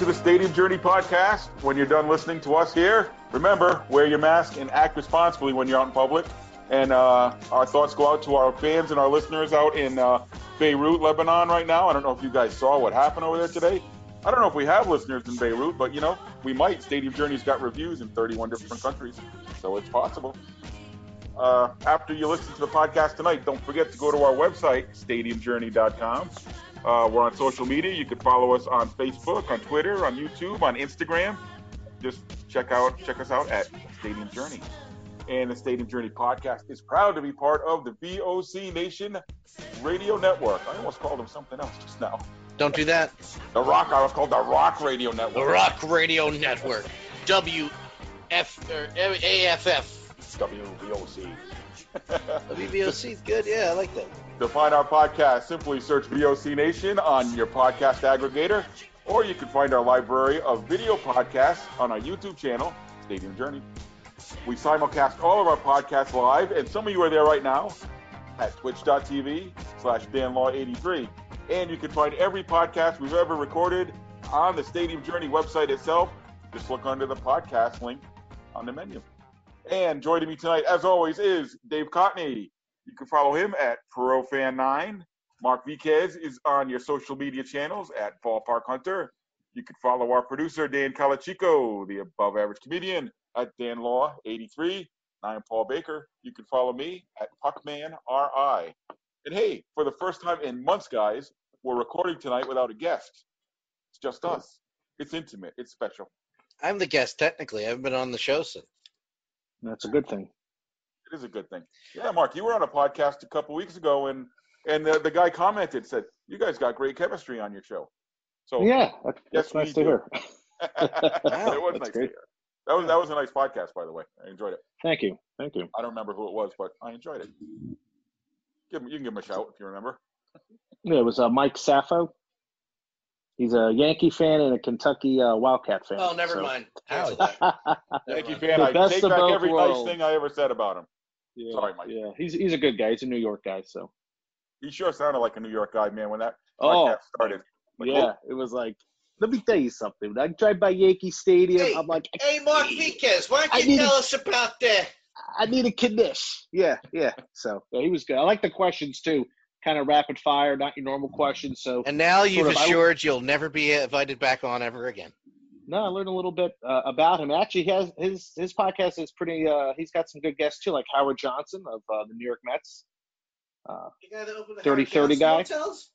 To the Stadium Journey podcast. When you're done listening to us here, remember, wear your mask and act responsibly when you're out in public. And uh, our thoughts go out to our fans and our listeners out in uh, Beirut, Lebanon right now. I don't know if you guys saw what happened over there today. I don't know if we have listeners in Beirut, but you know, we might. Stadium Journey's got reviews in 31 different countries, so it's possible. Uh, after you listen to the podcast tonight, don't forget to go to our website, stadiumjourney.com. Uh, we're on social media. You can follow us on Facebook, on Twitter, on YouTube, on Instagram. Just check out check us out at Stadium Journey. And the Stadium Journey podcast is proud to be part of the VOC Nation Radio Network. I almost called them something else just now. Don't do that. The Rock. I was called the Rock Radio Network. The Rock Radio Network. W F or AFF. WVOC. WVOC is good. Yeah, I like that. To find our podcast, simply search VOC Nation on your podcast aggregator, or you can find our library of video podcasts on our YouTube channel, Stadium Journey. We simulcast all of our podcasts live, and some of you are there right now at twitch.tv slash danlaw83. And you can find every podcast we've ever recorded on the Stadium Journey website itself. Just look under the podcast link on the menu. and joining me tonight, as always, is Dave Cotney. You can follow him at ProFan9. Mark Viquez is on your social media channels at Ballpark Hunter. You can follow our producer, Dan Calachico, the above average comedian, at Dan Law 83. I am Paul Baker. You can follow me at PuckmanRI. And hey, for the first time in months, guys, we're recording tonight without a guest. It's just us. It's intimate. It's special. I'm the guest technically. I haven't been on the show since. That's a good thing. It is a good thing. Yeah, Mark, you were on a podcast a couple weeks ago, and and the, the guy commented said you guys got great chemistry on your show. So yeah, that's, yes, that's nice we to do. hear. it was nice great. to hear. That was that was a nice podcast, by the way. I enjoyed it. Thank you, thank you. I don't remember who it was, but I enjoyed it. Give him, you can give him a shout if you remember. Yeah, it was uh, Mike Sappho. He's a Yankee fan and a Kentucky uh, Wildcat fan. Oh, never so- mind. Cancel that. Thank you, mind. fan. The I take back every worlds. nice thing I ever said about him. Yeah, Sorry, Mike. Yeah, he's he's a good guy. He's a New York guy. So He sure sounded like a New York guy, man, when that Oh, podcast started. Like, yeah, it was like. Let me tell you something. When I drive by Yankee Stadium, Hey, I'm like, Hey, Mark Viquez, why I don't you tell to- us about that? I need a knish. Yeah, yeah. So yeah, he was good. I like the questions too. Kind of rapid fire, not your normal questions. So And now you've Sort of, I- assured you'll never be invited back on ever again. No, I learned a little bit uh, about him. Actually, he has his his podcast is pretty. Uh, he's got some good guests too, like Howard Johnson of uh, the New York Mets. Uh, The guy that opened the 30, Howard 30 Johnson guy? Hotels?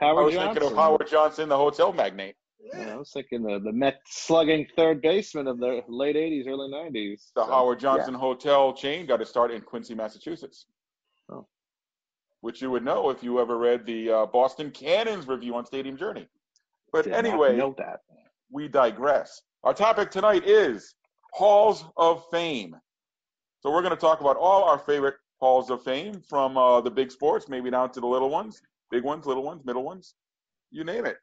I Howard was Johnson. thinking of Howard Johnson, the hotel magnate. Yeah, I was thinking the the Met slugging third baseman of the late '80s, early '90s. The So, Howard yeah. Johnson Hotel chain got to start in Quincy, Massachusetts. Oh. Which you would know if you ever read the uh, Boston Cannons review on Stadium Journey. But Did anyway, know that. We digress. Our topic tonight is Halls of Fame. So we're going to talk about all our favorite Halls of Fame from uh, the big sports, maybe down to the little ones, big ones, little ones, middle ones, you name it.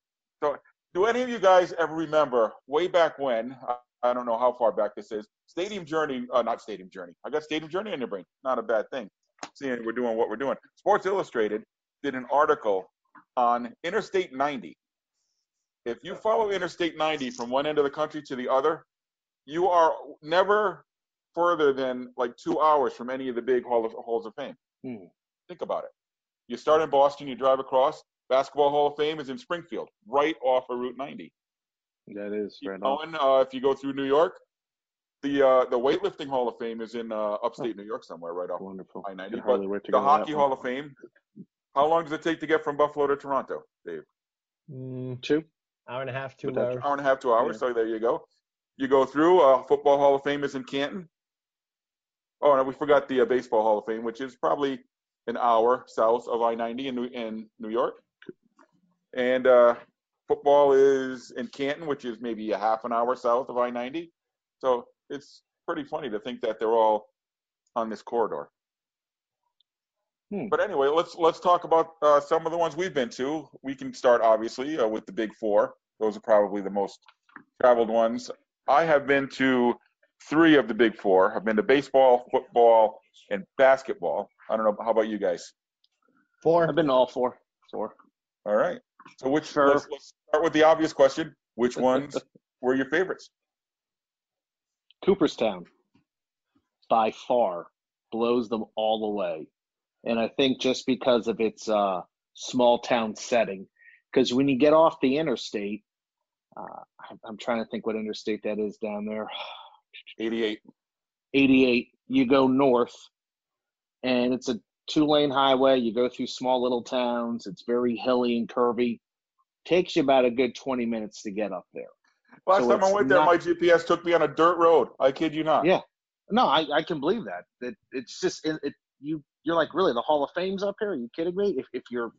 So, do any of you guys ever remember way back when? I, don't know how far back this is. Stadium Journey, uh, not Stadium Journey. I got Stadium Journey in your brain. Not a bad thing. Seeing we're doing what we're doing. Sports Illustrated did an article on Interstate 90 if you follow Interstate 90 from one end of the country to the other, you are never further than like two hours from any of the big hall of, halls of fame. Hmm. Think about it. You start in Boston, you drive across. Basketball Hall of Fame is in Springfield, right off of Route 90. That is right going. Uh, if you go through New York, the uh, the weightlifting Hall of Fame is in uh, upstate New York somewhere, right off Wonderful. I 90. Can But hardly wait to the go to that Hockey. Hall of Fame. How long does it take to get from Buffalo to Toronto, Dave? Mm, Two. Hour and a half, two Potential. hours. hour and a half, two hours. Yeah. So there you go. You go through. Uh, Football Hall of Fame is in Canton. Oh, and we forgot the uh, Baseball Hall of Fame, which is probably an hour south of I-90 in New, in New York. And uh, football is in Canton, which is maybe a half an hour south of I-90. So it's pretty funny to think that they're all on this corridor. Hmm. But anyway, let's let's talk about uh, some of the ones we've been to. We can start obviously uh, with the big four. Those are probably the most traveled ones. I have been to three of the big four. I've been to baseball, football, and basketball. I don't know. How about you guys? Four. I've been to all four. Four. All right. So which Sure. let's, let's start with the obvious question. Which ones were your favorites? Cooperstown, by far, blows them all away. And I think just because of its uh, small town setting, because when you get off the interstate, uh, I'm- I'm trying to think what interstate that is down there. 88. 88, you go north, and it's a two lane highway. You go through small little towns. It's very hilly and curvy. Takes you about a good 20 minutes to get up there. Last So time I went there, not- my GPS took me on a dirt road. I kid you not. Yeah. No, I, I can believe that. It, it's just it, it you you're like really the Hall of Fame's up here. Are you kidding me? If if you're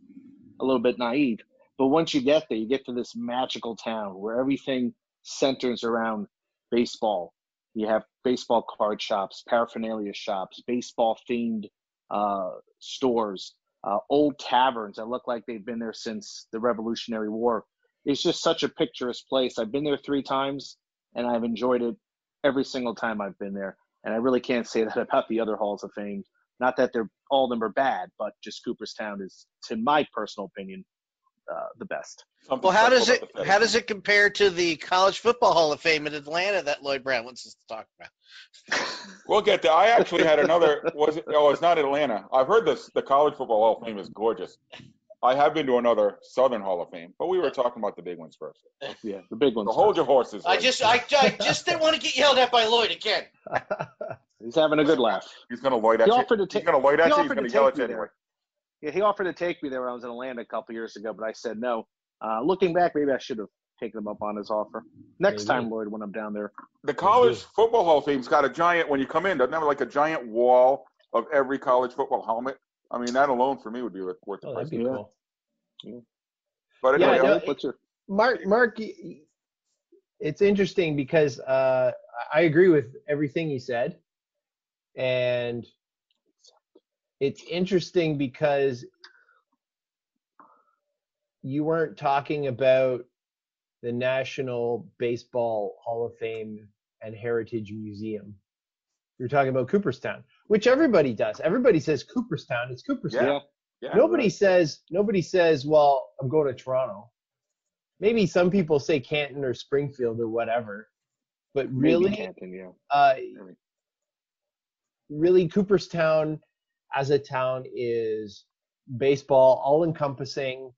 a little bit naive, but once you get there, you get to this magical town where everything centers around baseball. You have baseball card shops, paraphernalia shops, baseball themed uh, stores, uh, old taverns that look like they've been there since the Revolutionary War. It's just such a picturesque place. I've been there three times and I've enjoyed it every single time I've been there. And I really can't say that about the other halls of fame. Not that they're all of them are bad, but just Cooperstown is, to my personal opinion, uh, the best. Something Well, how does it how does it compare to the College Football Hall of Fame in Atlanta that Lloyd Brown wants us to talk about? We'll get there. I actually had another. Was it? Oh, it's not Atlanta. I've heard this. The College Football Hall of Fame is gorgeous. I have been to another Southern Hall of Fame, but we were talking about the big ones first. Yeah, the big ones. So hold your horses. I just I, I just didn't want to get yelled at by Lloyd again. He's having a good laugh. He's gonna Lloyd at He you. offered to He's gonna Lloyd at he you. He's gonna yell at you me anyway. Yeah, he offered to take me there when I was in Atlanta a couple years ago, but I said no. Uh, looking back, maybe I should have taken him up on his offer. Next Maybe. time, Lloyd, when I'm down there. The College Football Hall of Fame's got a giant. When you come in, doesn't have like a giant wall of every college football helmet. I mean, that alone for me would be worth worth the Oh, price. that'd be Yeah. cool. But Yeah, anyway, no, Lloyd, what's your Mark, Mark, y- y- it's interesting because uh, I agree with everything you said, and it's interesting because you weren't talking about the National Baseball Hall of Fame and Heritage Museum. You're talking about Cooperstown, which everybody does. Everybody says Cooperstown. It's Cooperstown. yeah. yeah, nobody says nobody says well i'm going to toronto maybe some people say canton or springfield or whatever but really Canton, yeah. uh, really cooperstown as a town is baseball all encompassing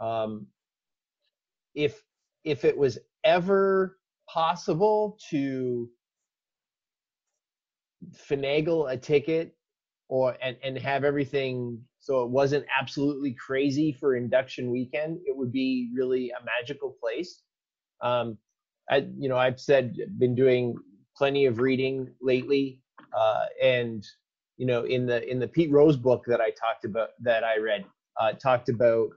um, if if it was ever possible to finagle a ticket or and, and have everything so it wasn't absolutely crazy for induction weekend, it would be really a magical place. Um, I, you know, I've said been doing plenty of reading lately, uh, and you know, in the in the Pete Rose book that I talked about that I read, uh, talked about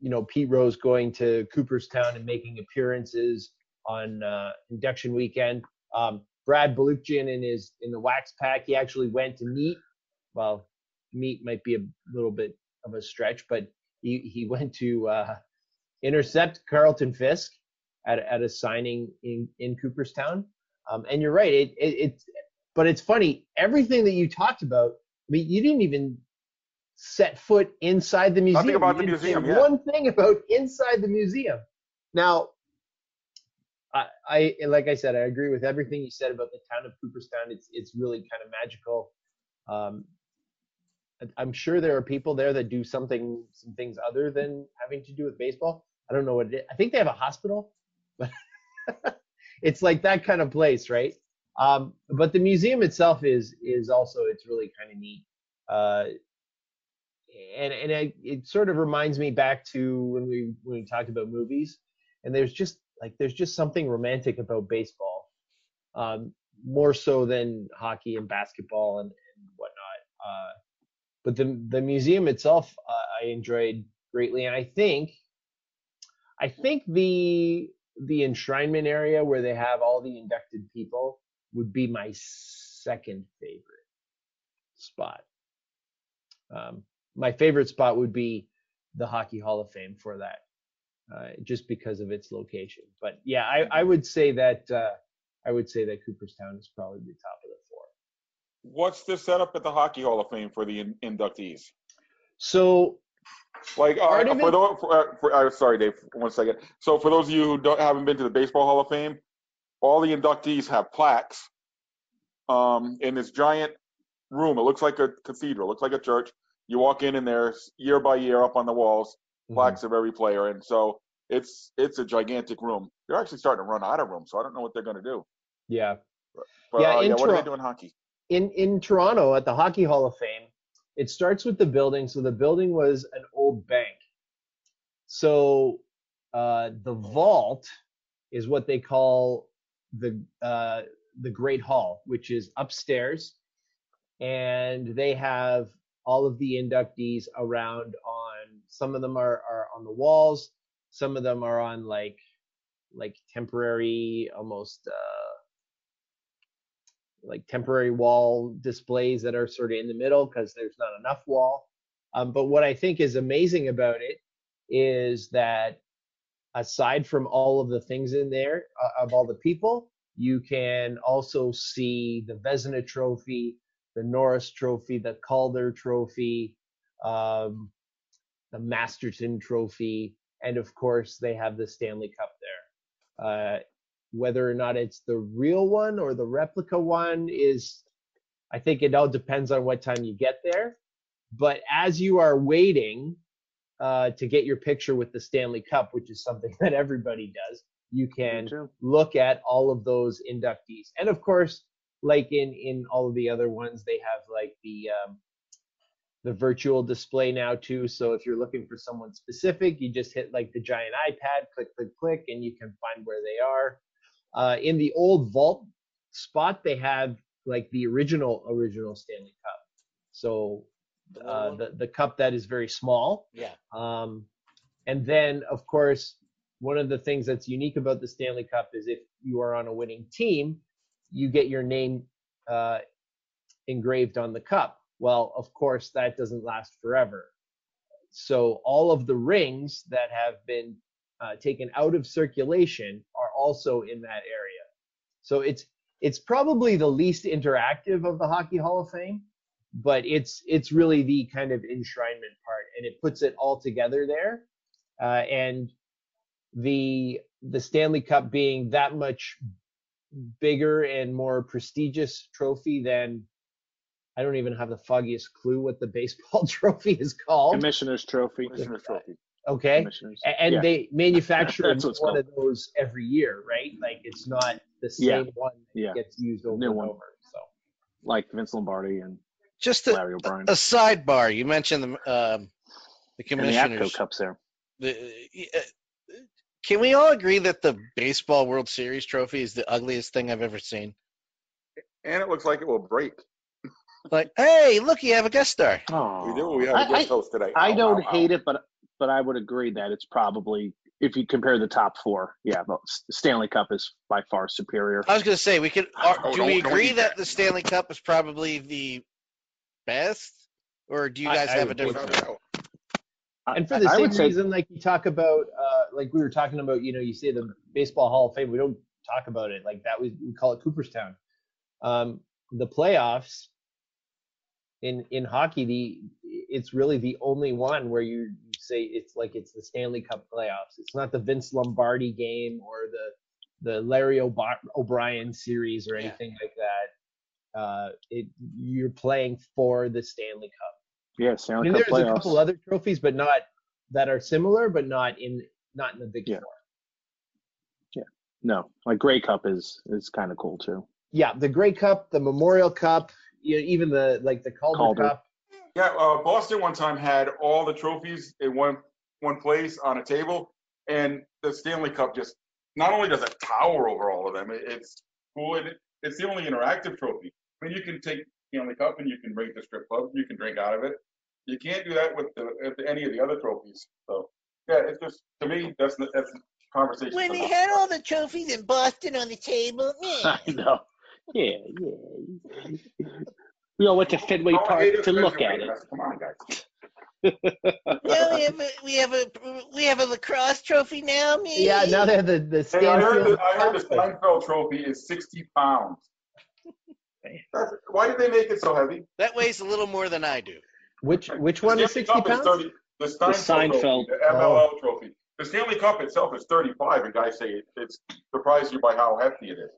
you know Pete Rose going to Cooperstown and making appearances on uh, induction weekend. Um, Brad Balukjian in his in the Wax Pack, he actually went to meet. Well, meet might be a little bit of a stretch, but he he went to uh, intercept Carlton Fisk at at a signing in in Cooperstown. Um, and you're right, it, it it's but it's funny everything that you talked about. I mean, you didn't even set foot inside the museum. Nothing about the museum, yeah. One thing about inside the museum. Now, I, I like I said, I agree with everything you said about the town of Cooperstown. It's it's really kind of magical. Um, I'm sure there are people there that do something some things other than having to do with baseball. I don't know what it is. I think they have a hospital, but it's like that kind of place, right? Um, but the museum itself is is also it's really kind of neat. Uh, and and it, it sort of reminds me back to when we when we talked about movies and there's just like there's just something romantic about baseball um, more so than hockey and basketball and, and whatnot uh, but the the museum itself uh, I enjoyed greatly and I think I think the the enshrinement area where they have all the inducted people would be my second favorite spot um, my favorite spot would be the Hockey Hall of Fame for that, uh, just because of its location. But yeah, I, I would say that uh, I would say that Cooperstown is probably the top of the four. What's the setup at the Hockey Hall of Fame for the in- inductees? So Like, uh, for those, for, for, uh, sorry, Dave, one second. So, for those of you who don't haven't been to the Baseball Hall of Fame, all the inductees have plaques um, in this giant room. It looks like a cathedral, looks like a church. You walk in, and there's year by year up on the walls plaques of every player, and so it's it's a gigantic room. They're actually starting to run out of room, so I don't know what they're going to do. yeah, But Yeah, uh, yeah, what are they doing hockey? in in Toronto at the Hockey Hall of Fame, it starts with the building. So the building was an old bank. So uh, the vault is what they call the uh, the Great Hall, which is upstairs, and they have all of the inductees around on. Some of them are are on the walls. Some of them are on like like temporary, almost. Uh, like temporary wall displays that are sort of in the middle because there's not enough wall. Um, but what I think is amazing about it is that aside from all of the things in there uh, of all the people, you can also see the Vezina Trophy, the Norris Trophy, the Calder Trophy, um, the Masterton Trophy, and of course they have the Stanley Cup there. Uh, whether or not it's the real one or the replica one is i think it all depends on what time you get there but as you are waiting uh, to get your picture with the stanley cup which is something that everybody does. You can look at all of those inductees. And of course like in in all of the other ones they have like the um, the virtual display now too. So if you're looking for someone specific you just hit like the giant ipad click click click and you can find where they are. Uh, in the old vault spot, they have like the original original Stanley Cup. So uh, the the cup that is very small. Yeah. Um, and then of course, one of the things that's unique about the Stanley Cup is if you are on a winning team, you get your name uh, engraved on the cup. Well, of course, that doesn't last forever. So all of the rings that have been uh, taken out of circulation are also in that area. So it's it's probably the least interactive of the Hockey Hall of Fame, but it's it's really the kind of enshrinement part, and it puts it all together there. Uh, and the the Stanley Cup being that much bigger and more prestigious trophy than I don't even have the foggiest clue what the baseball trophy is called. Commissioner's Trophy. Commissioner's Trophy. Okay. And Yeah. they manufacture one called. of those every year, right? Like it's not the Yeah. same one that Yeah. gets used over New and one. over. So like Vince Lombardi and Just a, Larry O'Brien a sidebar. You mentioned the um, the and the APCO commissioners. Cups there. The- uh, can we all agree that the baseball World Series trophy is the ugliest thing I've ever seen? And it looks like it will break. Like, hey, look, you have a guest star. Oh, We do. We have a I, guest I, host today. I Ow, don't ow, ow. hate it, but but I would agree that it's probably if you compare the top four, yeah, the Stanley Cup is by far superior. I was going to say we could. Are, No, do we agree that that. the Stanley Cup is probably the best, or do you guys I have a different? Without and for the I same would say- reason, like you talk about, uh, like we were talking about, you know, you say the Baseball Hall of Fame, we don't talk about it like that. We, we call it Cooperstown. Um, the playoffs in in hockey, the it's really the only one where you, you say it's like it's the Stanley Cup playoffs. It's not the Vince Lombardi game or the the Larry O'Brien series or Yeah. anything like that. Uh, it you're playing for the Stanley Cup. Yeah, I Stanley mean, Cup there's playoffs. a couple other trophies, but not that are similar, but not in not in the Big Yeah. Four. no, like Grey Cup is is kind of cool too. Yeah, the Grey Cup, the Memorial Cup, you know, even the like the Calder, Calder. Cup. Yeah, uh, Boston one time had all the trophies in one one place on a table, and the Stanley Cup just not only does it tower over all of them, it, it's cool. It, it's the only interactive trophy. I mean, you can take Stanley Cup and you can bring it to strip club, you can drink out of it. You can't do that with, the, with any of the other trophies. So yeah, it's just to me that's the- that's the conversation. When they had all the trophies in Boston on the table, I know. Yeah, yeah. We all went to Fenway Don't Park to look at it. Come on, guys. now we have a we have a we have a lacrosse trophy now. Me. Yeah, now they have the the Hey, I heard, the, I heard the Cup, Steinfeld Trophy is 60 pounds. That's, why did they make it so heavy? that weighs a little more than I do. Which which one is Stanley sixty Cup pounds? 30 the Steinfeld, Seinfeld. Trophy, the MLL trophy. The Stanley Cup itself is 35, and guys say it, it's surprised you by how hefty it is.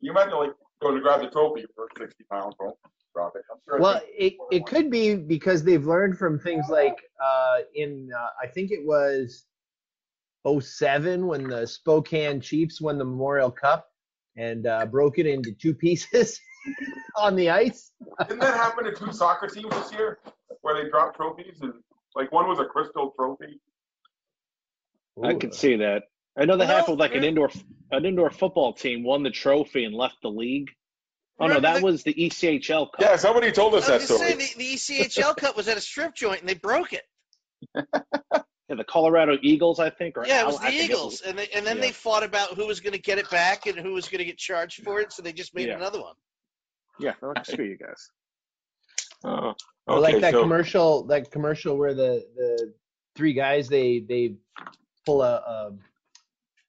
You imagine like going to grab the trophy for 60 pounds, don't drop it. I'm sure Well, it, it could be because they've learned from things like uh, in uh, I think it was 07 when the Spokane Chiefs won the Memorial Cup and uh, broke it into two pieces on the ice. Didn't that happen to two soccer teams this year where they dropped trophies and like one was a crystal trophy? I could see that. I know that Well, happened with like an indoor an indoor football team won the trophy and left the league. Oh no, that the- was the ECHL Cup. Yeah, somebody told I us was that story. saying the, the ECHL Cup was at a strip joint and they broke it. Yeah, the Colorado Eagles, I think. Or Yeah, it was I the think Eagles, and they, and then yeah. they fought about who was going to get it back and who was going to get charged for it. So they just made Yeah. another one. Yeah, they're like, screw you guys. Oh, Or like that so- commercial, that commercial where the the three guys they they pull a, a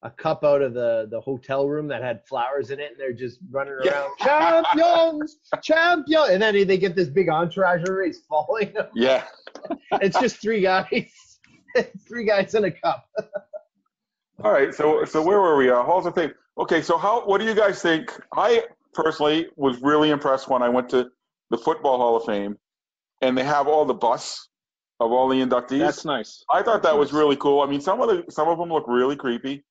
a cup out of the the hotel room that had flowers in it, and they're just running Yeah. around, champions, champion, and then they get this big entourage, everybody's falling. Yeah. it's just three guys, three guys in a cup. All right, so so where were we? Uh, Halls of Fame. Okay, so how? What do you guys think? I personally was really impressed when I went to the Football Hall of Fame, and they have all the busts of all the inductees. That's nice. I thought that was really cool. I mean, some of the some of them look really creepy,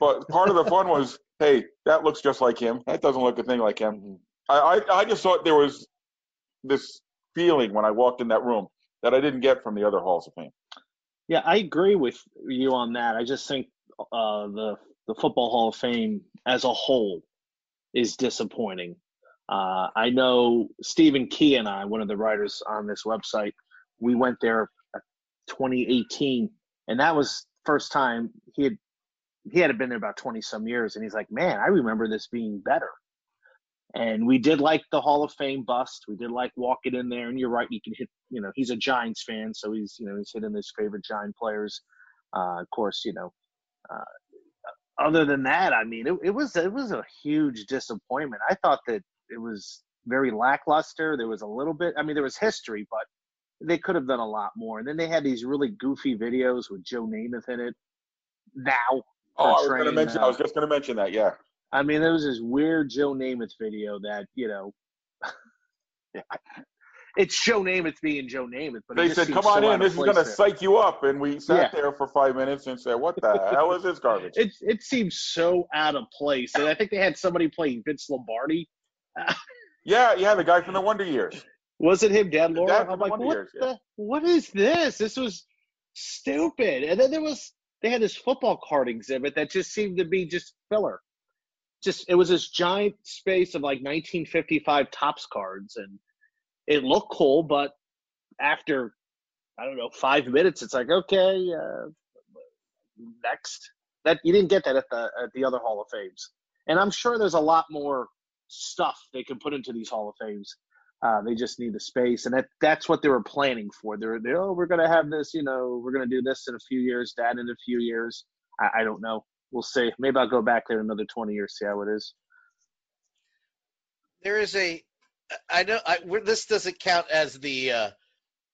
but part of the fun was, hey, that looks just like him. That doesn't look a thing like him. I I, I just thought there was this feeling when I walked in that room that I didn't get from the other halls of fame. Yeah, I agree with you on that. I just think uh, the the Football Hall of Fame as a whole is disappointing. Uh, I know Stephen Key and I, one of the writers on this website, we went there uh, 2018, and that was first time he had he had been there about 20 some years, and he's like, man, I remember this being better. And we did like the Hall of Fame bust. We did like walking in there, and you're right. You can hit. You know, he's a Giants fan, so he's you know he's hitting his favorite Giant players. Uh, of course, you know. Uh, other than that, I mean, it, it was it was a huge disappointment. I thought that it was very lackluster. There was a little bit. I mean, there was history, but they could have done a lot more. And then they had these really goofy videos with Joe Namath in it. Now, Oh, I was going to mention. uh, I was just going to mention that. Yeah. I mean, there was this weird Joe Namath video that you know, it's Joe Namath being Joe Namath. But They said, "Come on so in. This is going to psych you up." And we sat Yeah. there for five minutes and said, "What the hell is this garbage?" It it seems so out of place, and I think they had somebody playing Vince Lombardi. Yeah, yeah, the guy from the Wonder Years. Was it him, Dan Laura? Dad from I'm like, Wonder what Years, the? yeah. What is this? This was stupid. And then there was they had this football card exhibit that just seemed to be just filler. Just it was this giant space of like 1955 Topps cards, and it looked cool, but after I don't know five minutes, it's like okay, uh, next. That you didn't get that at the at the other Hall of Fames, and I'm sure there's a lot more stuff they can put into these Hall of Fames. Uh, they just need the space, and that that's what they were planning for. They're, they oh, we're gonna have this, you know, we're gonna do this in a few years, that in a few years. I, I don't know. We'll see. Maybe I'll go back there another 20 years, see how it is. There is a, I know I, we're- this doesn't count as the uh,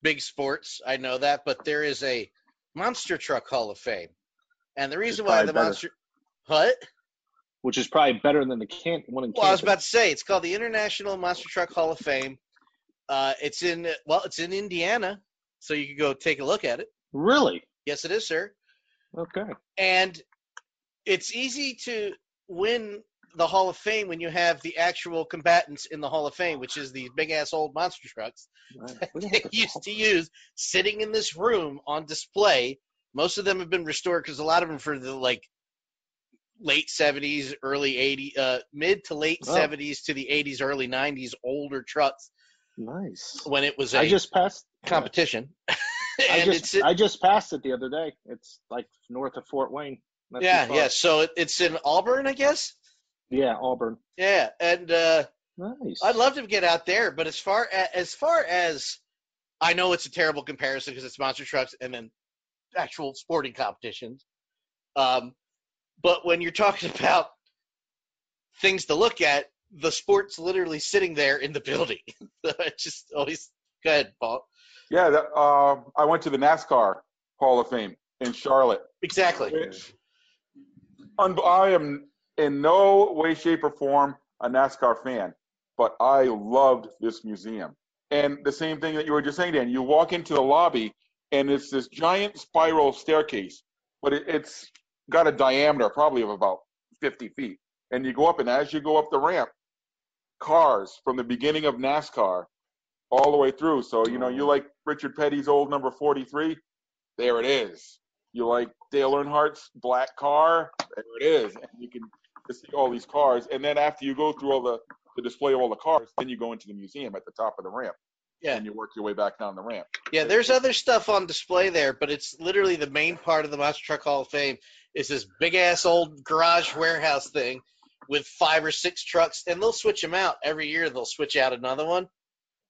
big sports. I know that, but there is a monster truck Hall of Fame, and the reason why the better. monster, what? Which is probably better than the can one in Well, I was about to say it's called the International Monster Truck Hall of Fame. Uh, it's in well, it's in Indiana, so you can go take a look at it. Really? Yes, it is, sir. Okay. And it's easy to win the Hall of Fame when you have the actual combatants in the Hall of Fame, which is these big ass old monster trucks that they used to use sitting in this room on display. Most of them have been restored because a lot of them for the like late 70s, early 80s, uh, mid to late Oh. 70s to the 80s, early 90s, older trucks Nice. when it was a I just passed. competition. I just I just passed it the other day. It's like north of Fort Wayne. Not yeah, yeah. So it, it's in Auburn, I guess. Yeah, Auburn. Yeah, and uh, Nice. I'd love to get out there, but as far as, as far as I know, it's a terrible comparison because it's monster trucks and then actual sporting competitions. Um, but when you're talking about things to look at, the sport's literally sitting there in the building. it just always go ahead, Paul. Yeah, that, uh, I went to the NASCAR Hall of Fame in Charlotte. Exactly. Which, un- I am in no way, shape, or form a NASCAR fan, but I loved this museum. And the same thing that you were just saying, Dan, you walk into the lobby and it's this giant spiral staircase, but it, it's got a diameter probably of about 50 feet. And you go up, and as you go up the ramp, cars from the beginning of NASCAR all the way through. So, you know, you like Richard Petty's old number 43, there it is. You like Dale Earnhardt's black car, there it is. And you can just see all these cars. And then after you go through all the, the display of all the cars, then you go into the museum at the top of the ramp. Yeah. And you work your way back down the ramp. Yeah, there's other stuff on display there, but it's literally the main part of the Monster Truck Hall of Fame is this big ass old garage warehouse thing with five or six trucks, and they'll switch them out every year. They'll switch out another one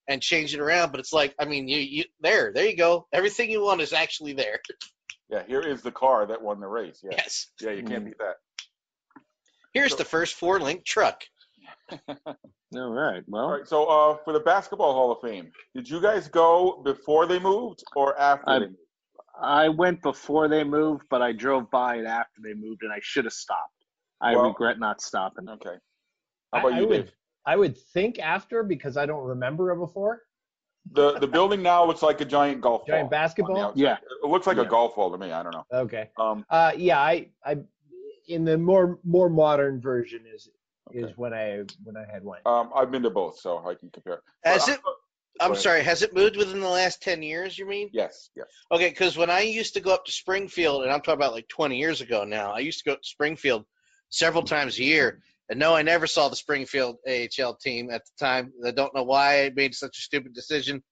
and change it around. But it's like, I mean, you you there, there you go. Everything you want is actually there. Yeah, here is the car that won the race. Yeah. Yes. Yeah, you can't beat that. Here's the first four link truck. All right. Well, All right, so uh, for the Basketball Hall of Fame, did you guys go before they moved or after I- they moved? I went before they moved, but I drove by it after they moved, and I should have stopped. I Well- regret not stopping. Okay. How about I you, would, Dave? I would think after because I don't remember it before. The the building now looks like a giant golf ball. Giant on basketball? Yeah. It looks like Yeah. a golf ball to me. I don't know. Okay. Um, Uh, yeah, I, I, in the more more modern version is is when I when I had one. um, I've been to both, so I can compare. Has But, it? uh, I'm sorry. Has it moved within the last ten years? You mean? Yes, yes. Okay, because when I used to go up to Springfield, and I'm talking about like 20 years ago now, I used to go up to Springfield several times a year. And no, I never saw the Springfield AHL team at the time. I don't know why I made such a stupid decision,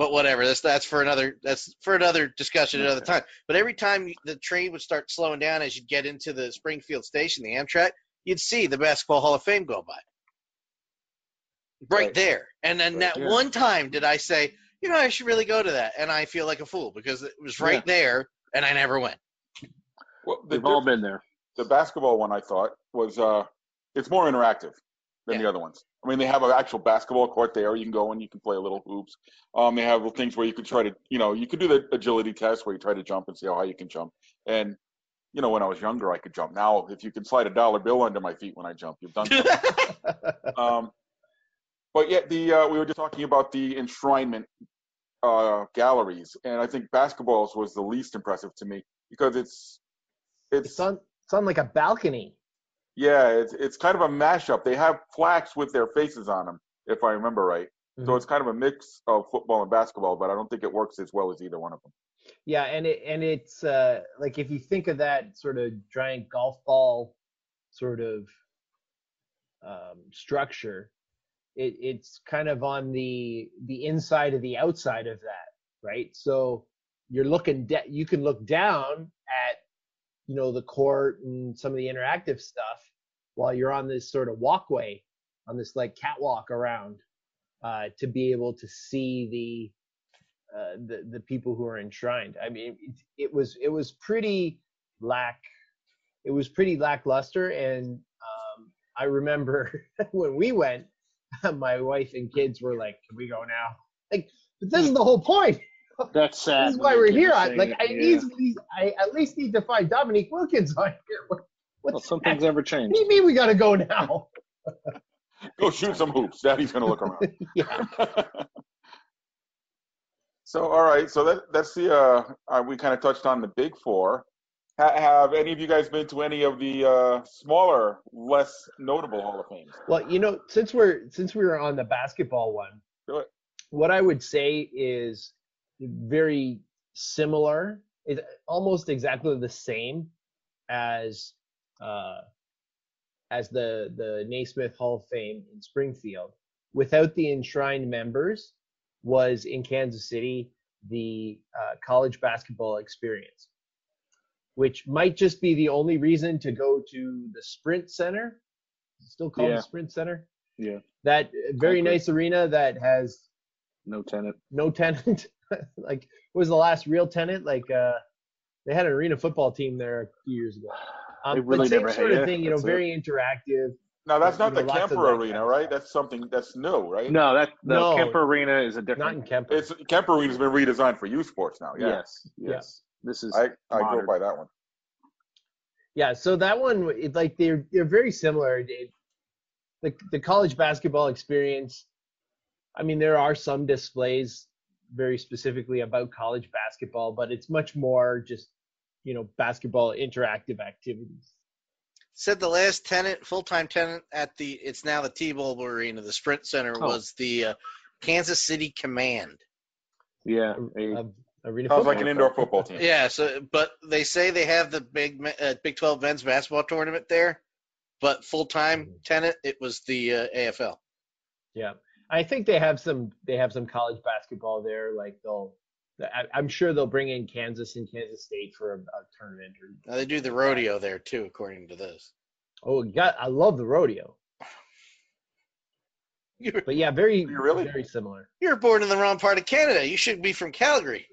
but whatever. That's that's for another that's for another discussion another time. But every time the train would start slowing down as you'd get into the Springfield station, the Amtrak, you'd see the Basketball Hall of Fame go by, right, Right. there. And then Right that there. one time did I say, you know, I should really go to that, and I feel like a fool because it was right there, and I never went. Well, the, We've all been there. the basketball one I thought was uh, it's more interactive than Yeah. the other ones. I mean, they have an actual basketball court there. You can go and you can play a little hoops. Um, they have things where you can try to, you know, you could do the agility test where you try to jump and see how high you can jump. And you know, when I was younger, I could jump. Now, if you can slide a dollar bill under my feet when I jump, you've done something. um, But yet the uh, we were just talking about the enshrinement uh, galleries, and I think basketballs was the least impressive to me because it's it's, It's on it's on like a balcony. Yeah it's it's kind of a mashup. They have plaques with their faces on them, if I remember right. So Mhm. it's kind of a mix of football and basketball, but I don't think it works as well as either one of them. Yeah, and it and it's uh like if you think of that sort of giant golf ball sort of um structure, it it's kind of on the the inside of the outside of that, right? So you're looking da- you can look down at you know the court and some of the interactive stuff while you're on this sort of walkway on this like catwalk around uh to be able to see the uh, the the people who are enshrined. I mean, it, it was it was pretty lack, it was pretty lackluster. And um, I remember when we went, my wife and kids were like, "Can we go now?" Like, but this is the whole point. That's sad. This is why we're here. I, like, I yeah. need, I at least need to find Dominique Wilkins on here. What, Well, what's some that? things never What change. do you mean we got to go now? Go shoot some hoops. Daddy's gonna look around. yeah. so all right, so that that's the uh, uh we kind of touched on the big four. Ha- have any of you guys been to any of the uh, smaller, less notable Hall of Fames? Well, you know, since we're since we were on the basketball one, Do it. what I would say is very similar, is almost exactly the same as uh, as the the Naismith Hall of Fame in Springfield. Without the enshrined members, was in Kansas City the uh, college basketball experience, which might just be the only reason to go to the Sprint Center. Still called Yeah. the Sprint Center. Yeah, That uh, very Concrete. nice arena that has no tenant. no tenant. like was the last real tenant? Like uh they had an arena football team there a few years ago. Um, They really same never sort had of it. thing, you know, That's it. very interactive. Now that's not the know, lots of Kemper Arena, right? That's something that's new, right? No, that the No. Kemper Arena is a different. Not different. in Kemper. It's Kemper Arena's been redesigned for youth sports now. Yeah, Yes, Yeah. yes. This is. I I modern. go by that one. Yeah, so that one, it, like they're they're very similar. It, the the college basketball experience. I mean, there are some displays very specifically about college basketball, but it's much more just you know basketball interactive activities. Said the last tenant, full time tenant at the, it's now the T-Mobile Arena, the Sprint Center, Oh. was the uh, Kansas City Command. Yeah, a- of arena Sounds like an indoor football team. Yeah, so but they say they have the big uh, Big 12 men's basketball tournament there, but full time tenant it was the uh, AFL. Yeah, I think they have some they have some college basketball there. Like they'll, I, I'm sure they'll bring in Kansas and Kansas State for a, a tournament. Or, Now they do the rodeo there too, according to this. oh, God, I love the rodeo. You But yeah, very You really? very similar. You're born in the wrong part of Canada. You should be from Calgary.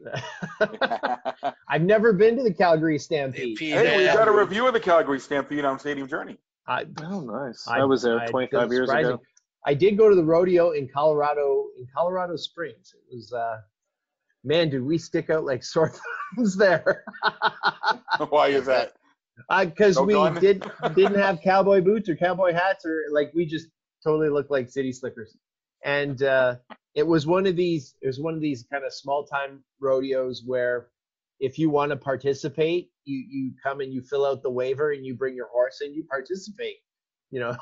I've never been to the Calgary Stampede. Stampede. hey, we got a review of the Calgary Stampede on Stadium Journey. I, oh, nice. I- I, was there I- 25 years surprising. ago. I did go to the rodeo in Colorado in Colorado Springs. It was uh, man, did we stick out like sore thumbs there? Why is that? because No we did didn't have cowboy boots or cowboy hats or like we just totally looked like city slickers and uh it was one of these it was one of these kind of small time rodeos where if you want to participate you you come and you fill out the waiver and you bring your horse and you participate you know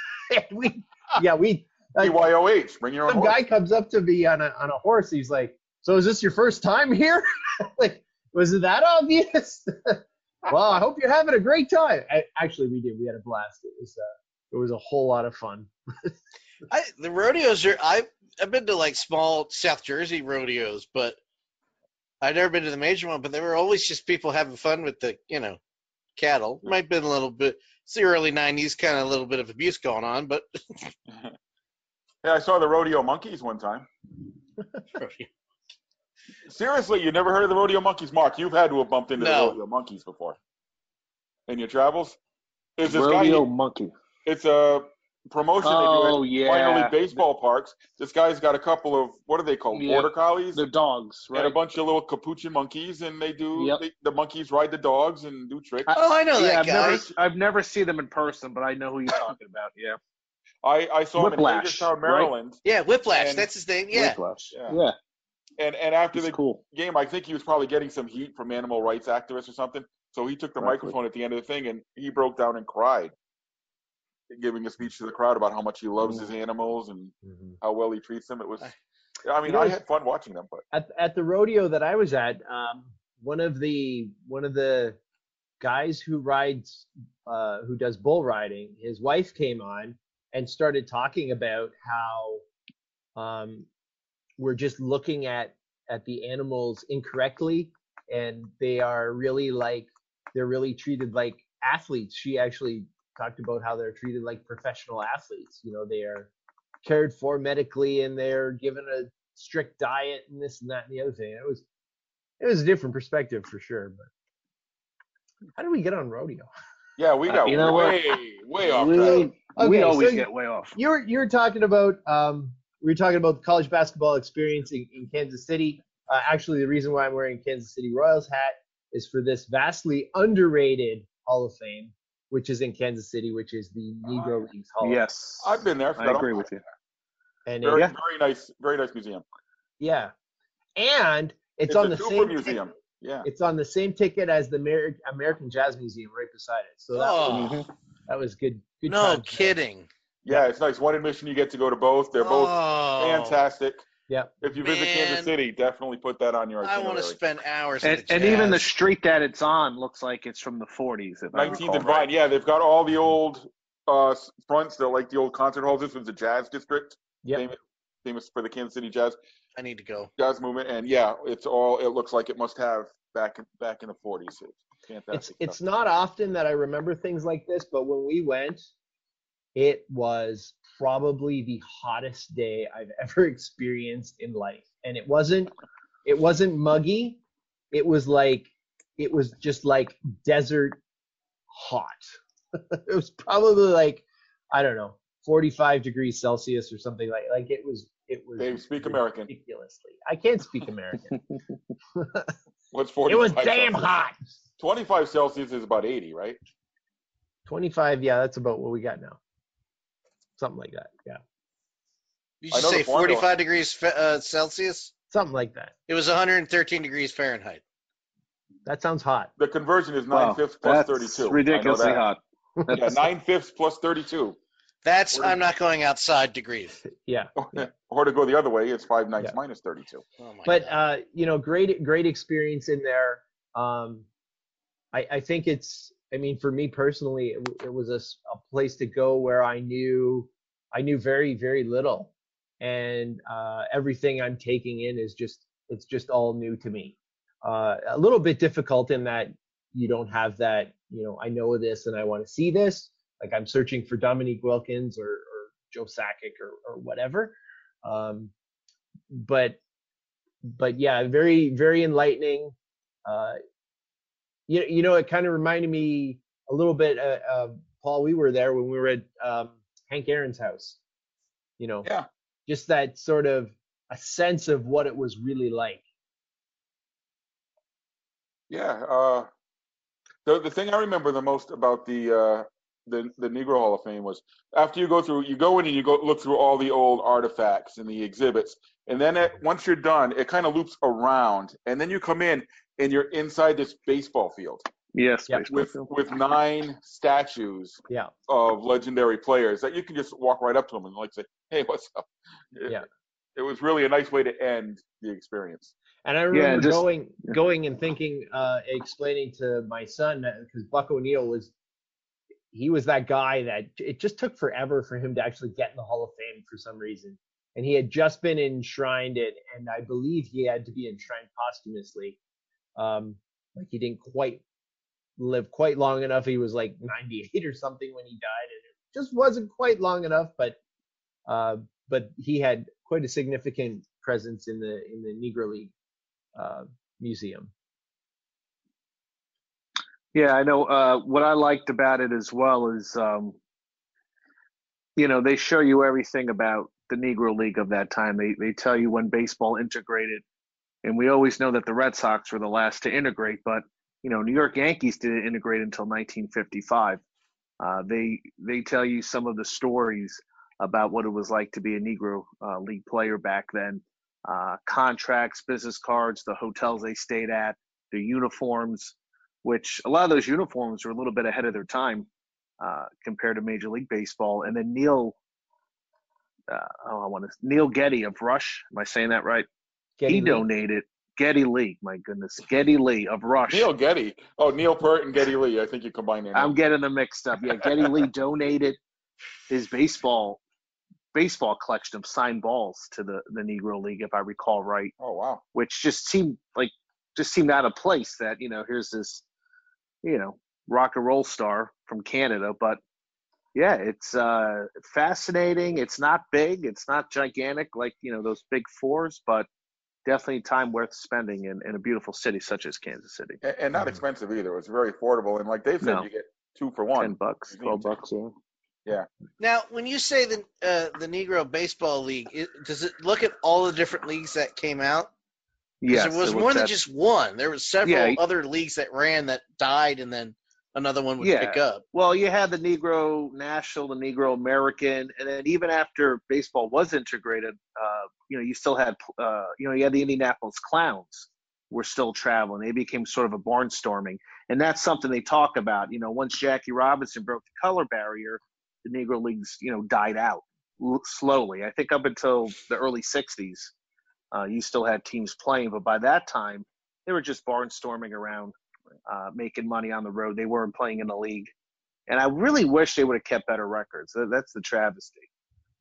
we yeah we like, BYOH. Bring your own some horse. guy comes up to me on a on a horse. He's like, "So is this your first time here? like, was it that obvious?" well, I hope you're having a great time. I, actually, we did. We had a blast. It was uh, it was a whole lot of fun. I, the rodeos are I've I've been to like small South Jersey rodeos, but I've never been to the major one. But they were always just people having fun with the you know cattle. Might have been a little bit. It's the early '90s, kind of a little bit of abuse going on, but Yeah, I saw the rodeo monkeys one time. Seriously, you never heard of the rodeo monkeys, Mark? You've had to have bumped into No. the rodeo monkeys before in your travels. There's this. Rodeo he- monkey. It's a promotion Oh, they do at oh, yeah. minor league baseball parks. This guy's got a couple of what are they called? Yeah. Border collies. The dogs, right? and a bunch of little capuchin monkeys, and they do Yep. they, the monkeys ride the dogs and do tricks. oh, I know yeah, that I've guy. never, I've never seen them in person, but I know who you're talking about. Yeah. I, I saw him in Whiplash, Hagerstown, right? Maryland, Yeah, Whiplash. That's his name. Yeah. Whiplash. Yeah. Yeah, and and after it's the cool. game, I think he was probably getting some heat from animal rights activists or something. So he took the microphone at the end of the thing and he broke down and cried, giving a speech to the crowd about how much he loves his animals and how well he treats them. It was, I mean, You know, I had fun watching them, but at at the rodeo that I was at, um, one of the one of the guys who rides uh, who does bull riding, his wife came on and started talking about how um, we're just looking at at the animals incorrectly, and they are really like they're really treated like athletes. She actually talked about how they're treated like professional athletes. You know, they are cared for medically and they're given a strict diet and this and that and the other thing. It was it was a different perspective for sure. But how did we get on rodeo? yeah, we Uh, you know what? way, way off we, track. we always so- get way off. you're you were talking about um we were talking about the college basketball experience in, in Kansas City. Uh, actually, the reason why I'm wearing Kansas City Royals hat is for this vastly underrated Hall of Fame, which is in Kansas City, which is the Negro Leagues Hall. of Yes, I've been there. I forgot agree all with you. And Very, it- Yeah. very nice, very nice museum. yeah, and it's, It's, on a the same museum. ticket- Yeah. It's on the same ticket as the Amer- American Jazz Museum right beside it. So that was, Oh, that was good. good no kidding. there. Kidding. Yeah, it's nice. One admission, you get to go to both. They're both oh, fantastic. Yeah. If you visit Kansas City, definitely put that on your itinerary. I itinerary. want to spend hours. And, and even the street that it's on looks like it's from the 40s. If I 19th recall and right. Vine. Yeah, they've got all the old uh, fronts. They're like the old concert halls. This was the Jazz District, Yep. famous, famous for the Kansas City Jazz I need to go. jazz movement. And yeah, it's all. It looks like it must have back in, back in the 40s. It's fantastic. it's it's not often that I remember things like this, but when we went, it was probably the hottest day I've ever experienced in life. And it wasn't it wasn't muggy. It was like it was just like desert hot. it was probably like I don't know, 45 degrees Celsius or something like like it was it was Dave, speak American. ridiculously. I can't speak American. What's 40? it was damn hot. 25 Celsius is about 80, right? 25, yeah, that's about what we got now. Something like that. Yeah. You I just know the say formula. 45 degrees Fe- uh, Celsius. Something like that. It was 113 degrees Fahrenheit. That sounds hot. The conversion is nine Wow, fifths plus that's 32. Ridiculously that. hot. Yeah, nine fifths plus 32. That's What is- I'm not going outside degrees. Yeah. or to go the other way, it's five ninths Yeah. minus 32. Oh But uh, you know, great great experience in there. Um I I think it's I mean for me personally it, it was a place to go where I knew I knew very very little and uh everything I'm taking in is just it's just all new to me. Uh a little bit difficult in that you don't have that, you know, I know this and I want to see this. Like I'm searching for Dominique Wilkins or, or Joe Sakic or, or whatever. Um, but but yeah, very very enlightening. Uh, you you know, it kind of reminded me a little bit. Uh, uh, Paul, we were there when we were at um, Hank Aaron's house. You know, Yeah. just that sort of a sense of what it was really like. Yeah. Uh, the the thing I remember the most about the uh, the the Negro Hall of Fame was after you go through, you go in and you go look through all the old artifacts and the exhibits, and then it, once you're done, it kind of loops around, and then you come in and you're inside this baseball field Yes, Yeah, baseball with field. with nine statues Yeah, of legendary players that you can just walk right up to them and like say, "Hey, what's up?" It, Yeah. It was really a nice way to end the experience. and I remember just- going yeah. going and thinking, uh, explaining to my son because Buck O'Neill was he was that guy that it just took forever for him to actually get in the Hall of Fame for some reason. And he had just been enshrined it, and I believe he had to be enshrined posthumously. Um, like he didn't quite live quite long enough. He was like 98 or something when he died, and it just wasn't quite long enough. But uh, but he had quite a significant presence in the in the Negro League uh, museum. Yeah, I know. Uh, what I liked about it as well is, um, you know, they show you everything about the Negro League of that time. They they tell you when baseball integrated, and we always know that the Red Sox were the last to integrate, but you know, New York Yankees didn't integrate until 1955. Uh, they they tell you some of the stories about what it was like to be a Negro uh, League player back then. Uh, contracts, business cards, the hotels they stayed at, their uniforms, which a lot of those uniforms were a little bit ahead of their time uh, compared to Major League Baseball. And then Neil, uh, oh, I want to Neil Geddy of Rush. Am I saying that right? Geddy he Lee. donated Geddy Lee. My goodness, Geddy Lee of Rush. Neil Geddy. Oh, Neil Peart and Geddy Lee. I think you combined their I'm getting them mixed up. Yeah, Geddy Lee donated his baseball baseball collection of signed balls to the the Negro League, if I recall right. Oh, wow. Which just seemed like just seemed out of place. That you know, here's this, you know, rock and roll star from Canada, but yeah, it's uh, fascinating. It's not big. It's not gigantic like you know those big fours, but definitely time worth spending in, in a beautiful city such as Kansas City. And, and not expensive either. It's very affordable. And like Dave said, No. you get two for one. Ten bucks, twelve bucks. Yeah. Now, when you say the uh, the Negro Baseball League, it, does it look at all the different leagues that came out? Yes, there was more than just one. There was several Yeah. other leagues that ran that died, and then another one would Yeah. pick up. Well, you had the Negro National, the Negro American, and then even after baseball was integrated, uh, you know, you still had, uh, you know, you had the Indianapolis Clowns were still traveling. They became sort of a barnstorming, and that's something they talk about. You know, once Jackie Robinson broke the color barrier, the Negro leagues, you know, died out l- slowly. I think up until the early '60s, uh, you still had teams playing, but by that time, they were just barnstorming around uh, making money on the road. They weren't playing in the league. And I really wish they would have kept better records. That's the travesty.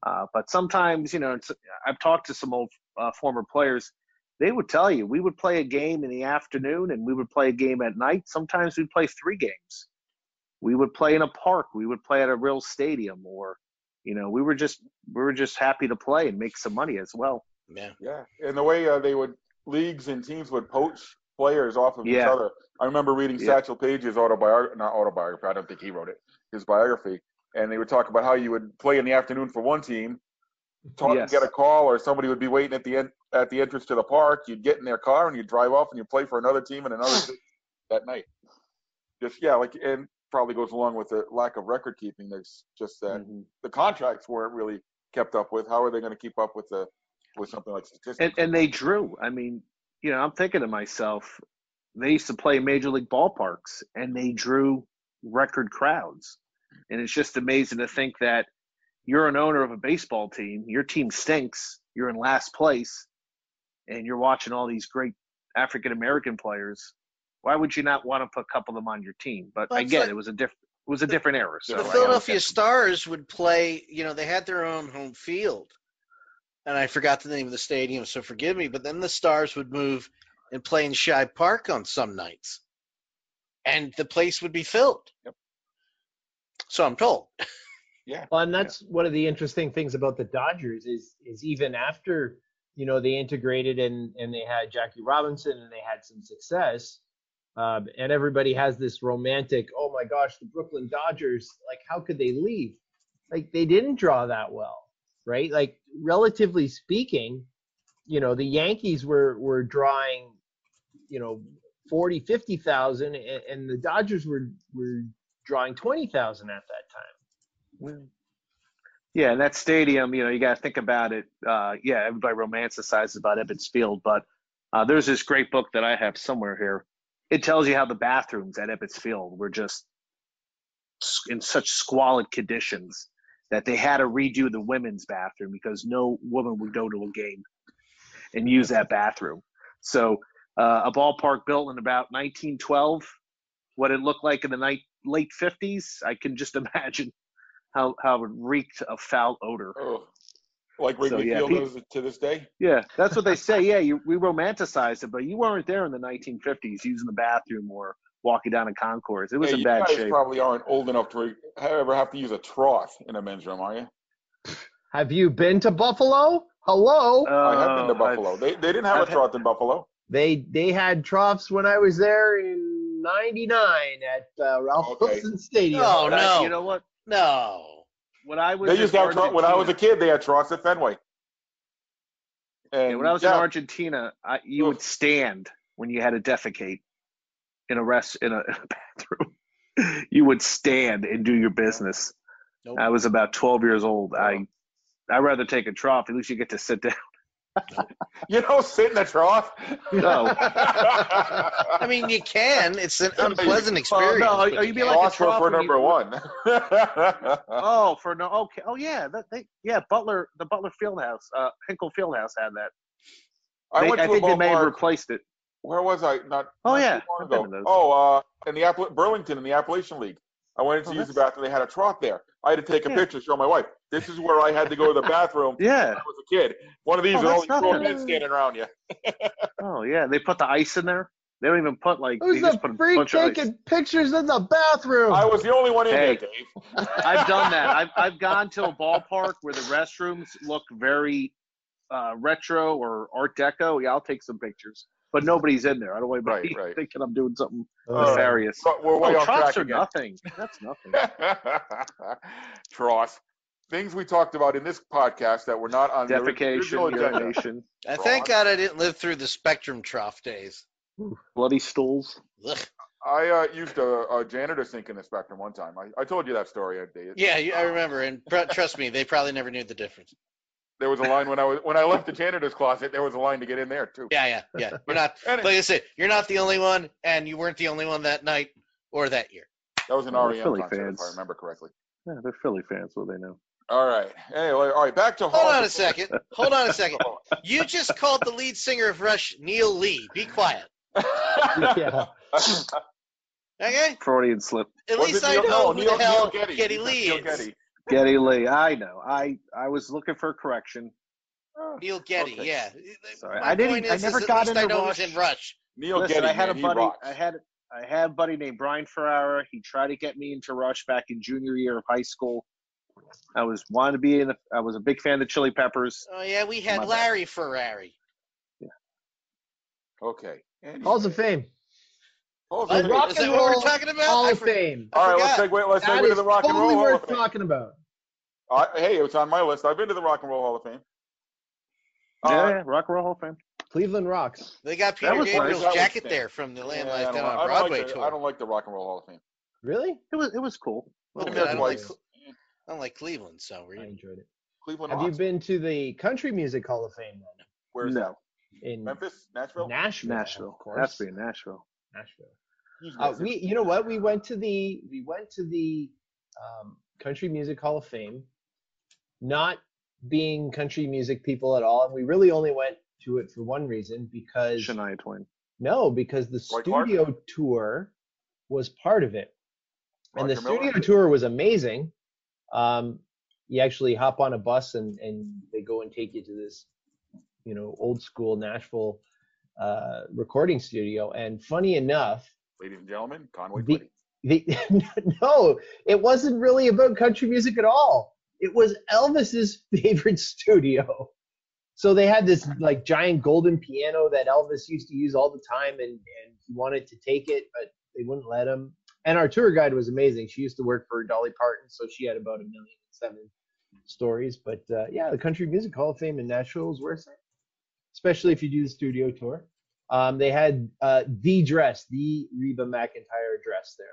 Uh, but sometimes, you know, I've talked to some old uh, former players. They would tell you we would play a game in the afternoon and we would play a game at night. Sometimes we'd play three games. We would play in a park. We would play at a real stadium, or, you know, we were just we were just happy to play and make some money as well. Yeah. Yeah, and the way uh, they would leagues and teams would poach players off of each other. I remember reading Yeah. Satchel Paige's autobiography, not autobiography. I don't think he wrote it. His biography, and they would talk about how you would play in the afternoon for one team, talk, Yes. get a call, or somebody would be waiting at the end at the entrance to the park. You'd get in their car and you'd drive off and you'd play for another team and another city that night. Just yeah, like and probably goes along with the lack of record keeping. There's just that Mhm. the contracts weren't really kept up with. How are they going to keep up with the with something like statistics? and, and they drew. I mean, you know, I'm thinking to myself, they used to play major league ballparks and they drew record crowds. And it's just amazing to think that you're an owner of a baseball team, your team stinks, you're in last place, and you're watching all these great African American players. Why would you not want to put a couple of them on your team? But Well, again, like- it was a different it was a different era. So the Philadelphia. Stars would play, you know, they had their own home field. And I forgot the name of the stadium, so forgive me. But then the Stars would move and play in Shibe Park on some nights. And the place would be filled. Yep. So I'm told. yeah, Well, and that's one of the interesting things about the Dodgers is is even after you know they integrated and and they had Jackie Robinson and they had some success, um, and everybody has this romantic, oh my gosh, the Brooklyn Dodgers, like how could they leave? Like they didn't draw that well, right? Like relatively speaking, you know the Yankees were were drawing, you know, 40, 50,000 and, the Dodgers were were drawing 20,000 at that time. Yeah, and that stadium, you know, you got to think about it. Uh, yeah, everybody romanticizes about Ebbets Field, but uh, there's this great book that I have somewhere here. It tells you how the bathrooms at Ebbets Field were just in such squalid conditions that they had to redo the women's bathroom because no woman would go to a game and use that bathroom. So uh, a ballpark built in about 1912, what it looked like in the night, late 50s, I can just imagine how how it reeked of foul odor. oh, like Wrigley yeah, Field Pete- is to this day. Yeah, that's what they say. Yeah, you, we romanticize it, but you weren't there in the 1950s using the bathroom or walking down a concourse. It was Hey, in you bad guys shape. probably aren't old enough to ever have to use a trough in a men's room, are you? Have you been to Buffalo? Hello. I have been to Uh, Buffalo. They they didn't have I've a had- trough in Buffalo. They they had troughs when I was there in '99 at uh, Ralph Okay. Wilson Stadium. Oh, but I- no. you know what? No. When I was They used to have trough when I was a kid. They had troughs at Fenway. And Yeah, when I was yeah, in Argentina, I, you would stand when you had to defecate in a rest in a, in a bathroom. you would stand and do your business. Nope. I was about 12 years old. I I'd rather take a trough. At least you get to sit down. You don't sit in the trough. No. I mean, you can. It's an unpleasant Well, experience. no, but you'd you be like a Trough for, trough for when number you- one. Oh, for no. Okay. Oh yeah. That they yeah. Butler, the Butler Fieldhouse, uh, Hinkle Fieldhouse had that. I They- went I to a think they may have replaced it. Where was I? Not. Oh, not yeah, too long ago. Oh, uh, in the Appla- Burlington in the Appalachian League. I went in to Oh, use the bathroom. They had a trough there. I had to take a Yeah. picture, show my wife. This is where I had to go to the bathroom Yeah. when I was a kid. One of these Oh, with that's only four nothing. men standing around you. Oh yeah. They put the ice in there. They don't even put like. Who's they just the put a freak bunch of ice. taking pictures in the bathroom? I was the only one in Hey. there, Dave. I've done that. I've I've gone to a ballpark where the restrooms look very uh, retro or Art Deco. Yeah, I'll take some pictures, but nobody's in there. I don't want anybody Right, right. thinking I'm doing something Uh, nefarious. But we're way oh, off troughs track are again. nothing. That's nothing. Trough. Things we talked about in this podcast that were not on the original Defecation, agenda. urination, I thank God I didn't live through the Spectrum trough days. bloody stools. Ugh. I uh, used a, a janitor sink in the Spectrum one time. I, I told you that story, Dave. Yeah, I remember, and pr- trust me, they probably never knew the difference. There was a line when I was when I left the janitor's closet. There was a line to get in there too. Yeah, yeah, yeah. You're not, like I said, you're not the only one, and you weren't the only one that night or that year. That was an Oh, REM Philly concert, fans. if I remember correctly. Yeah, they're Philly fans, so they know. All right. Anyway, all right. Back to Hold Hall on of a second. Hold on a second. You just called the lead singer of Rush Neil Lee. Be quiet. yeah. Okay? Freudian slip. At Was least I Neil- know no, who Neil, the hell Neil Geddy. Geddy Lee Neil is. Geddy. Geddy Lee. I know. I I was looking for a correction. Neil Geddy, Okay. yeah. Sorry, My I didn't- point I never got least I into know Rush. he's in Rush. Neil Listen, Geddy. I had man, a buddy. I had I had a buddy named Brian Ferrara. He tried to get me into Rush back in junior year of high school. I was wanted to be in. The, I was a big fan of the Chili Peppers. Oh, yeah, we had My bad. Larry Ferrari. Okay. Anyway. Halls of Fame. Halls What? of Rock Fame. Is and what we're Roll talking about? Hall of Fame. All right, let's forgot. segue. Let's That segue to is the Rock and Roll totally Hall worth of Fame. talking about. Uh, hey, it's on my list. I've been to the Rock and Roll Hall of Fame. yeah, Uh, yeah, Rock and Roll Hall of Fame. Cleveland rocks. They got Peter was nice. Gabriel's That jacket there from the Lamb yeah, Lies I, Down don't, on Broadway like the, tour. I don't like the Rock and Roll Hall of Fame. Really? It was it was cool. Wait a Been minute, there I don't like. I don't like Cleveland, so we're I enjoyed it. Cleveland Have you been to the Country Music Hall of Fame then? Where's no, In Memphis? Nashville? Nashville. Nashville. Of course. Has to be Nashville. Nashville. Uh, we, you know what? We went to the we went to the um, Country Music Hall of Fame, not being country music people at all, and we really only went to it for one reason because Shania Twain. no, because the Roy Clark? studio tour was part of it, and the Miller? studio tour was amazing. Um, you actually hop on a bus and and they go and take you to this, you know, old school Nashville uh, recording studio. And funny enough, Ladies and gentlemen, Conway the, the no, it wasn't really about country music at all. It was Elvis's favorite studio. So they had this like giant golden piano that Elvis used to use all the time, and and he wanted to take it, but they wouldn't let him. And our tour guide was amazing. She used to work for Dolly Parton, so she had about a million and seven stories. But uh, yeah, the Country Music Hall of Fame in Nashville is worth it, especially if you do the studio tour. Um, they had uh, the dress, the Reba McEntire dress there.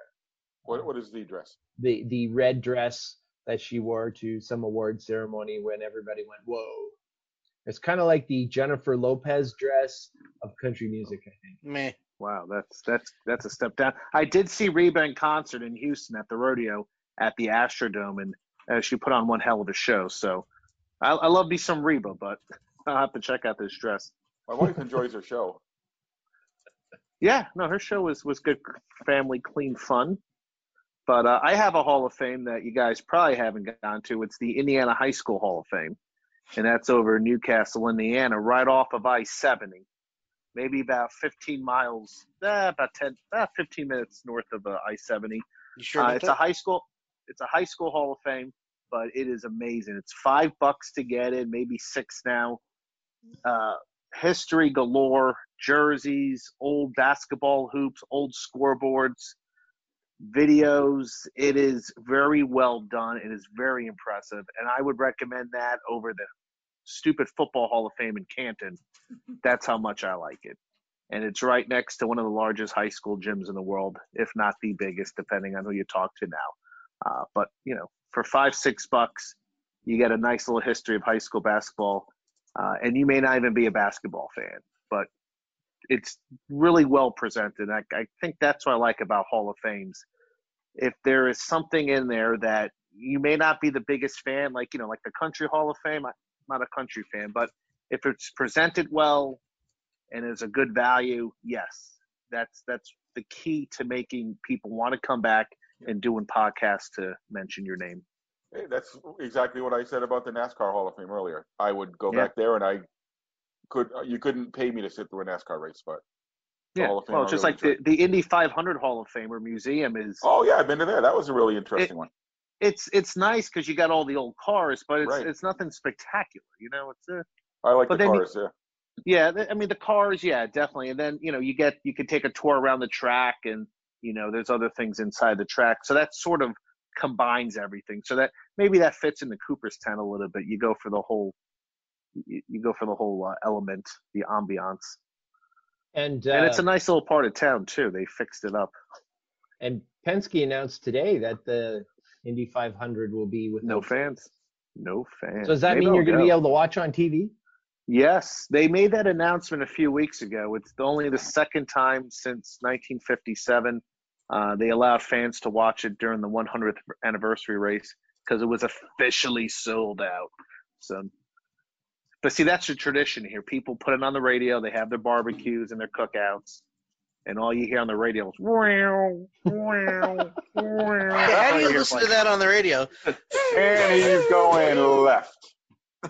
What, what is the dress? The the red dress that she wore to some award ceremony when everybody went whoa. It's kind of like the Jennifer Lopez dress of country music, I think. Meh. Wow, that's that's that's a step down. I did see Reba in concert in Houston at the rodeo at the Astrodome, and uh, she put on one hell of a show. So I, I love me some Reba, but I'll have to check out this dress. My wife enjoys her show. Yeah, no, her show was was good, family, clean fun. But uh, I have a Hall of Fame that you guys probably haven't gone to. It's the Indiana High School Hall of Fame, and that's over in Newcastle, Indiana, right off of I-70, maybe about 15 miles, eh, about 10, about 15 minutes north of uh, I-70. You sure Uh, it's that? a high school. It's a high school Hall of Fame, but it is amazing. It's five bucks to get in, maybe six now. Uh, history galore, jerseys, old basketball hoops, old scoreboards, videos. It is very well done. It is very impressive, and I would recommend that over the stupid football Hall of Fame in Canton. That's how much I like it and it's right next to one of the largest high school gyms in the world, if not the biggest, depending on who you talk to now. Uh, but you know, for five six bucks, You get a nice little history of high school basketball, uh, and you may not even be a basketball fan, but it's really well presented. I, I think that's what I like about Hall of Fames. If there is something in there that you may not be the biggest fan, like you know, like the Country Hall of Fame. I'm not a country fan, but if it's presented well and is a good value, yes, that's that's the key to making people want to come back and doing podcasts to mention your name. Hey, that's exactly what I said about the NASCAR Hall of Fame earlier. I would go Yeah. back there and I could uh, you couldn't pay me to sit through a NASCAR race, but Yeah, Hall of Fame well, just really like the, the Indy 500 Hall of Fame or museum is. Oh yeah, I've been to there. That was a really interesting one. It's it's nice because you got all the old cars, but it's Right. it's nothing spectacular. You know, it's a I like But the then you- cars. Yeah. yeah. I mean the cars, yeah, definitely. And then you know you get you can take a tour around the track, and you know there's other things inside the track, so that sort of combines everything. So that maybe that fits in the Cooperstown a little bit. You go for the whole. You, you go for the whole uh, element, the ambiance, And uh, and it's a nice little part of town too. They fixed it up. and Penske announced today that the Indy 500 will be with No fans. No fans. So does that mean you're going to be able to watch on TV? Yes, they made that announcement a few weeks ago. It's only the second time since 1957 uh, they allowed fans to watch it during the 100th anniversary race because it was officially sold out. So, but see, that's the tradition here. People put it on the radio. They have their barbecues and their cookouts, and all you hear on the radio is wow, wow, wow. How do you listen like, to that on the radio? And he's going left.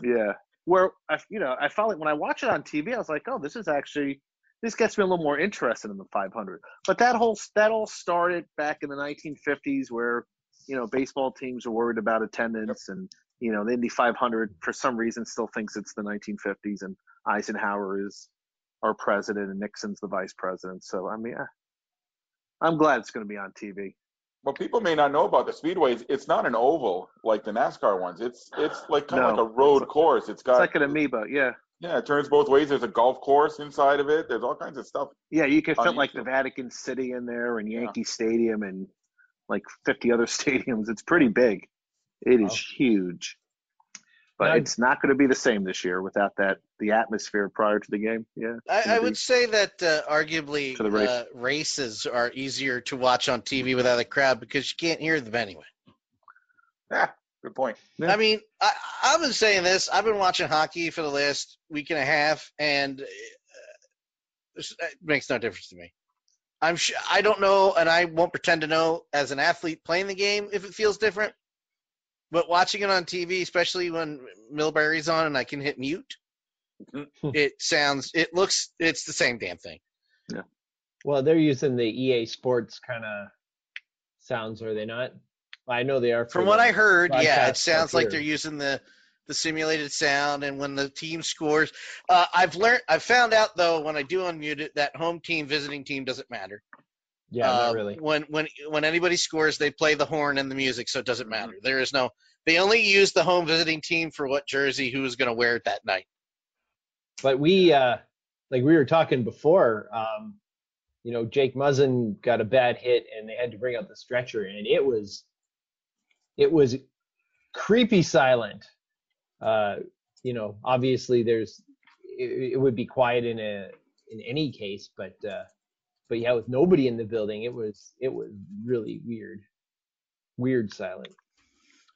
Yeah. Where I, you know, I felt like when I watch it on TV, I was like, oh, this is actually this gets me a little more interested in the 500. But that whole that all started back in the 1950s, where you know baseball teams are worried about attendance, and you know the Indy 500 for some reason still thinks it's the 1950s, and Eisenhower is our president and Nixon's the vice president. So I mean, I'm glad it's going to be on TV. What people may not know about the speedways, it's not an oval like the NASCAR ones. It's it's like kind of like a road course. It's It's got like an amoeba, yeah. yeah, it turns both ways. There's a golf course inside of it. There's all kinds of stuff. Yeah, you can fit like the Vatican City in there and Yeah. Yankee Stadium and like 50 other stadiums. It's pretty big. It is Wow. huge. But Now- it's not going to be the same this year without that the atmosphere prior to the game. Yeah. I, I would say that uh, arguably race. uh, races are easier to watch on TV without a crowd because you can't hear them anyway. Yeah, good point. Yeah. I mean, I, I've been saying this. I've been watching hockey for the last week and a half, and uh, it makes no difference to me. I'm sure I don't know, and I won't pretend to know as an athlete playing the game if it feels different. But watching it on TV, especially when Milbury's on and I can hit mute, it sounds, it looks, it's the same damn thing. Yeah. Well, they're using the EA Sports kind of sounds, are they not? I know they are. From what I heard, yeah, it sounds like here. they're using the the simulated sound, and when the team scores, uh, I've learned, I've found out though when I do unmute it that home team, visiting team doesn't matter. Yeah, Uh, not really. When when when anybody scores, they play the horn and the music, so it doesn't matter. Mm-hmm. There is no. They only use the home visiting team for what jersey who is going to wear it that night. But we, uh, like we were talking before, um, you know, Jake Muzzin got a bad hit and they had to bring out the stretcher, and it was, it was creepy silent. Uh, you know, obviously there's, it, it would be quiet in a in any case, but uh, but yeah, with nobody in the building, it was it was really weird, weird silent.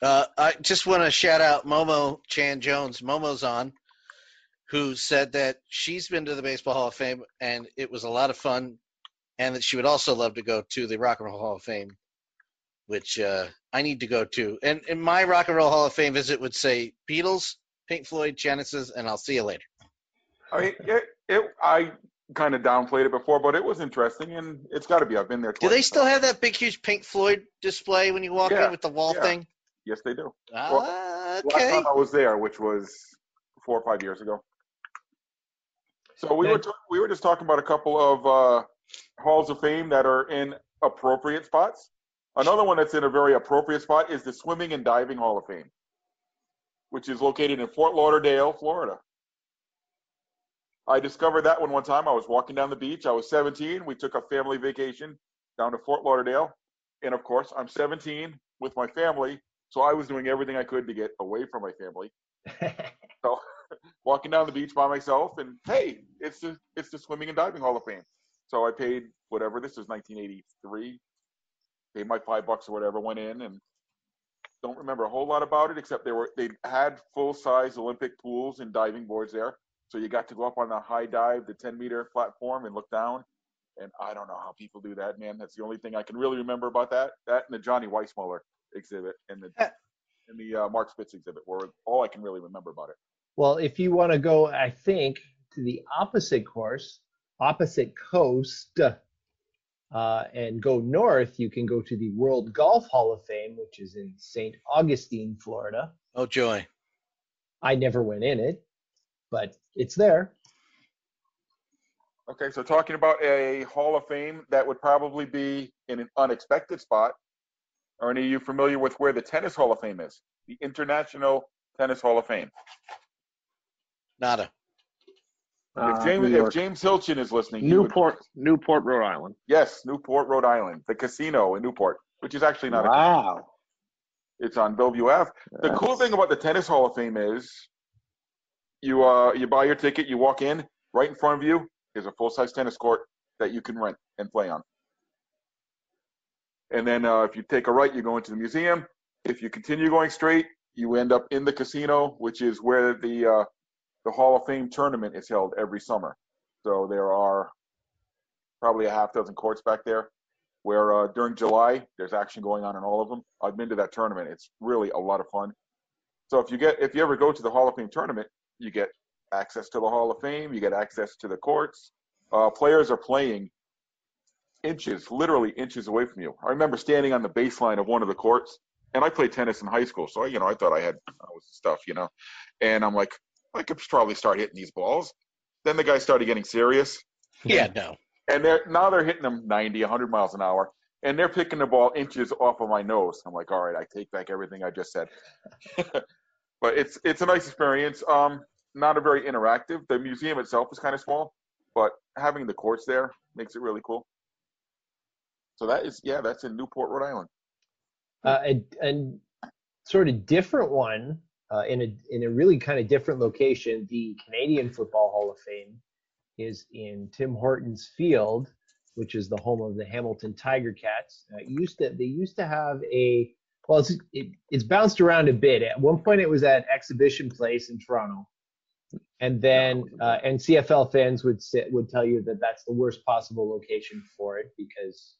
Uh, I just want to shout out Momo Chan Jones. Momo's on, who said that she's been to the Baseball Hall of Fame and it was a lot of fun, and that she would also love to go to the Rock and Roll Hall of Fame, which uh, I need to go to. And, and my Rock and Roll Hall of Fame visit would say Beatles, Pink Floyd, Genesis, and I'll see you later. I mean, it, it I kind of downplayed it before, but it was interesting, and it's got to be. I've been there. Twice Do they still have that big, huge Pink Floyd display when you walk Yeah, in with the wall yeah. thing? Yes, they do. Ah, Last okay. time I was there, which was four or five years ago. So we were t- we were just talking about a couple of uh, halls of fame that are in appropriate spots. Another one that's in a very appropriate spot is the Swimming and Diving Hall of Fame, which is located in Fort Lauderdale, Florida. I discovered that one one time. I was walking down the beach. I was 17. We took a family vacation down to Fort Lauderdale, and of course, I'm 17 with my family So I was doing everything I could to get away from my family. So walking down the beach by myself, and hey, it's the it's the swimming and diving Hall of Fame. So I paid whatever. This was 1983. Paid my five bucks or whatever. Went in and don't remember a whole lot about it except they were they had full size Olympic pools and diving boards there. So you got to go up on the high dive, the 10 meter platform, and look down. And I don't know how people do that, man. That's the only thing I can really remember about that. That and the Johnny Weissmuller exhibit and the and the uh, Mark Spitz exhibit were all I can really remember about it. Well, if you want to go, I think, to the opposite course, opposite coast, uh, and go north, you can go to the World Golf Hall of Fame, which is in St. Augustine, Florida. Oh joy. I never went in it, but it's there. Okay, so talking about a Hall of Fame that would probably be in an unexpected spot. Are any of you familiar with where the Tennis Hall of Fame is? The International Tennis Hall of Fame. Nada. If Uh, James, New if James Hilchin is listening, he would- Newport, Newport, Rhode Island. yes, Newport, Rhode Island, the casino in Newport, which is actually not a Wow. It's on Bellevue Ave. The cool thing about the Tennis Hall of Fame is you uh you buy your ticket, you walk in, right in front of you is a full size tennis court that you can rent and play on. And then uh, if you take a right, you go into the museum. If you continue going straight, you end up in the casino, which is where the uh, the Hall of Fame tournament is held every summer. So there are probably a half dozen courts back there where uh, during July there's action going on in all of them. I've been to that tournament; it's really a lot of fun. So if you get if you ever go to the Hall of Fame tournament, you get access to the Hall of Fame, you get access to the courts. Uh, players are playing inches, literally inches away from you. I remember standing on the baseline of one of the courts, and I played tennis in high school, so you know I thought I had I was stuff, you know, and I'm like I could probably start hitting these balls. Then the guy started getting serious, Yeah, no. and they're now they're hitting them 90, 100 miles an hour, and they're picking the ball inches off of my nose. I'm like, all right, I take back everything I just said. but it's it's a nice experience. Um, not a very interactive. The museum itself is kind of small, but having the courts there makes it really cool. So that is yeah, that's in Newport, Rhode Island. uh, a, a sort of different one uh, in a in a really kind of different location. The Canadian Football Hall of Fame is in Tim Hortons Field, which is the home of the Hamilton Tiger Cats. Uh, used to they used to have a well, it's it, it's bounced around a bit. At one point, it was at Exhibition Place in Toronto, and then uh, and CFL fans would sit, would tell you that that's the worst possible location for it because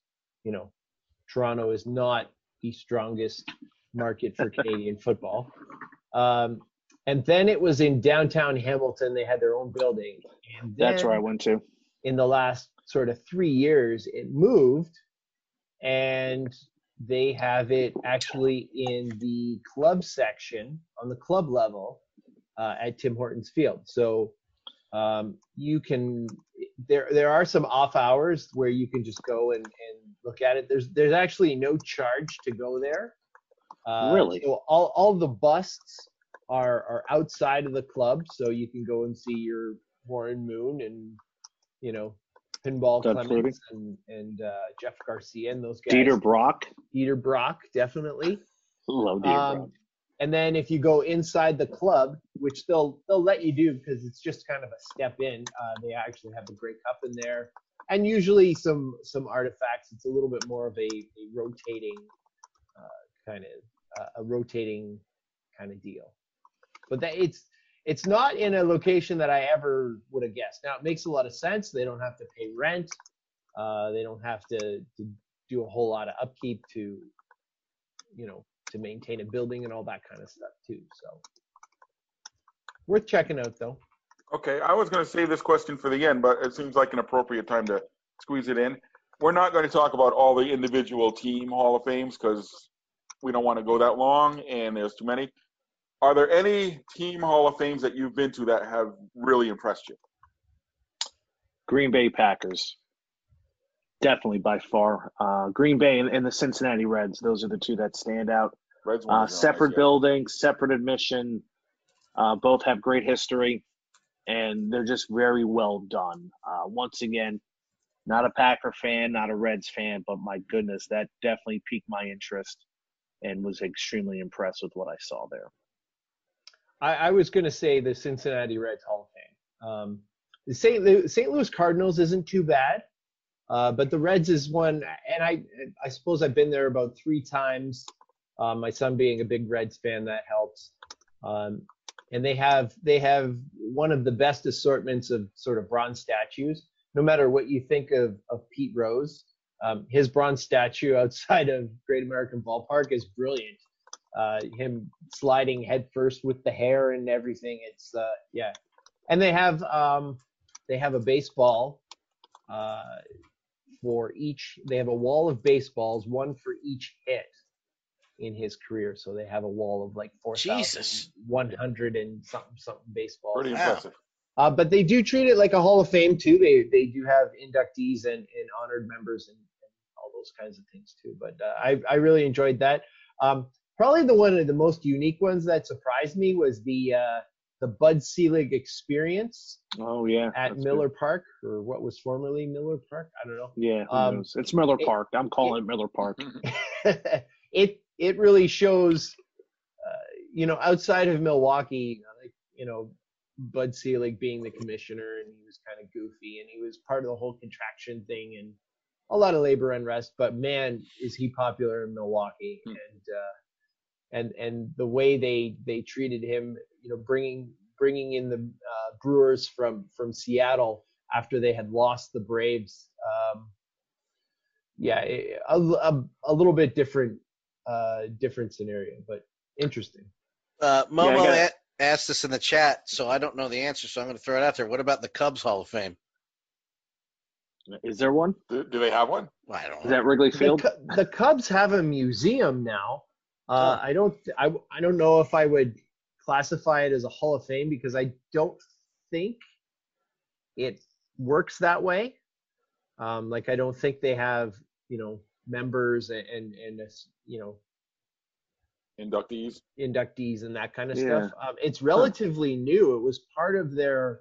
you know Toronto is not the strongest market for Canadian football. Um, and then it was in downtown Hamilton. They had their own building. And That's where I went to. in the last sort of three years, it moved, and they have it actually in the club section on the club level uh, at Tim Hortons Field. So um, you can there there are some off hours where you can just go and, and look at it. There's there's actually no charge to go there. Uh, Really? So all all the busts are are outside of the club, so you can go and see your Warren Moon and you know Pinball Doug Clemons and and uh, Jeff Garcia and those guys. Dieter Brock. Dieter Brock, definitely. Love Dieter Brock. And then if you go inside the club, which they'll they'll let you do because it's just kind of a step in. Uh, they actually have the Grey Cup in there, and usually some some artifacts. It's a little bit more of a, a rotating uh, kind of uh, a rotating kind of deal. But that it's it's not in a location that I ever would have guessed. Now it makes a lot of sense. They don't have to pay rent. Uh, they don't have to, to do a whole lot of upkeep to, you know, to maintain a building and all that kind of stuff too. So worth checking out though. Okay, I was going to save this question for the end, but it seems like an appropriate time to squeeze it in. We're not going to talk about all the individual team Hall of Fames because we don't want to go that long and there's too many. Are there any team Hall of Fames that you've been to that have really impressed you? Green Bay Packers. Definitely by far. Uh, Green Bay and, and the Cincinnati Reds. Those are the two that stand out. Reds Uh, separate nice, yeah. buildings, separate admission. Uh, both have great history, and they're just very well done. Uh, once again, not a Packer fan, not a Reds fan, but my goodness, that definitely piqued my interest. and was extremely impressed with what I saw there. I, I was going to say the Cincinnati Reds Hall of Fame. Um, the St. Louis, St. Louis Cardinals isn't too bad, uh, but the Reds is one, and I I suppose I've been there about three times. Uh, my son being a big Reds fan, that helps. Um, and they have they have one of the best assortments of sort of bronze statues. No matter what you think of of Pete Rose, um, his bronze statue outside of Great American Ballpark is brilliant. Uh, him sliding headfirst with the hair and everything. It's uh, yeah, and they have um, they have a baseball uh, for each. They have a wall of baseballs, one for each hit in his career. So they have a wall of like four Jesus. thousand one hundred and something something baseballs. Pretty Wow. impressive. Uh, but they do treat it like a Hall of Fame too. They they do have inductees and, and honored members and, and all those kinds of things too. But uh, I I really enjoyed that. Um, probably the one of the most unique ones that surprised me was the uh, the Bud Selig experience Oh yeah, at that's Miller Park or what was formerly Miller Park. I don't know. Yeah, Um, it's Miller it- Park. I'm calling it, Miller Park. it it really shows, uh, you know, outside of Milwaukee, like you know, Bud Selig being the commissioner and he was kind of goofy and he was part of the whole contraction thing and a lot of labor unrest. But man, is he popular in Milwaukee Hmm. and uh, and and the way they they treated him, you know, bringing bringing in the uh, Brewers from from Seattle after they had lost the Braves. Um, yeah, a, a, a little bit different, uh, different scenario, but interesting. Uh, Yeah, I Momo got- a- asked this in the chat, so I don't know the answer, so I'm going to throw it out there. What about the Cubs Hall of Fame? Is there one? Do, do they have one? Well, I don't Is know. that Wrigley The, Field? Cu- the Cubs have a museum now. Uh, I don't, I, I don't know if I would classify it as a Hall of Fame because I don't think it works that way. Um, like I don't think they have, you know, members and and, and this, you know, Inductees? inductees and that kind of Yeah. stuff. Um, it's relatively new. It was part of their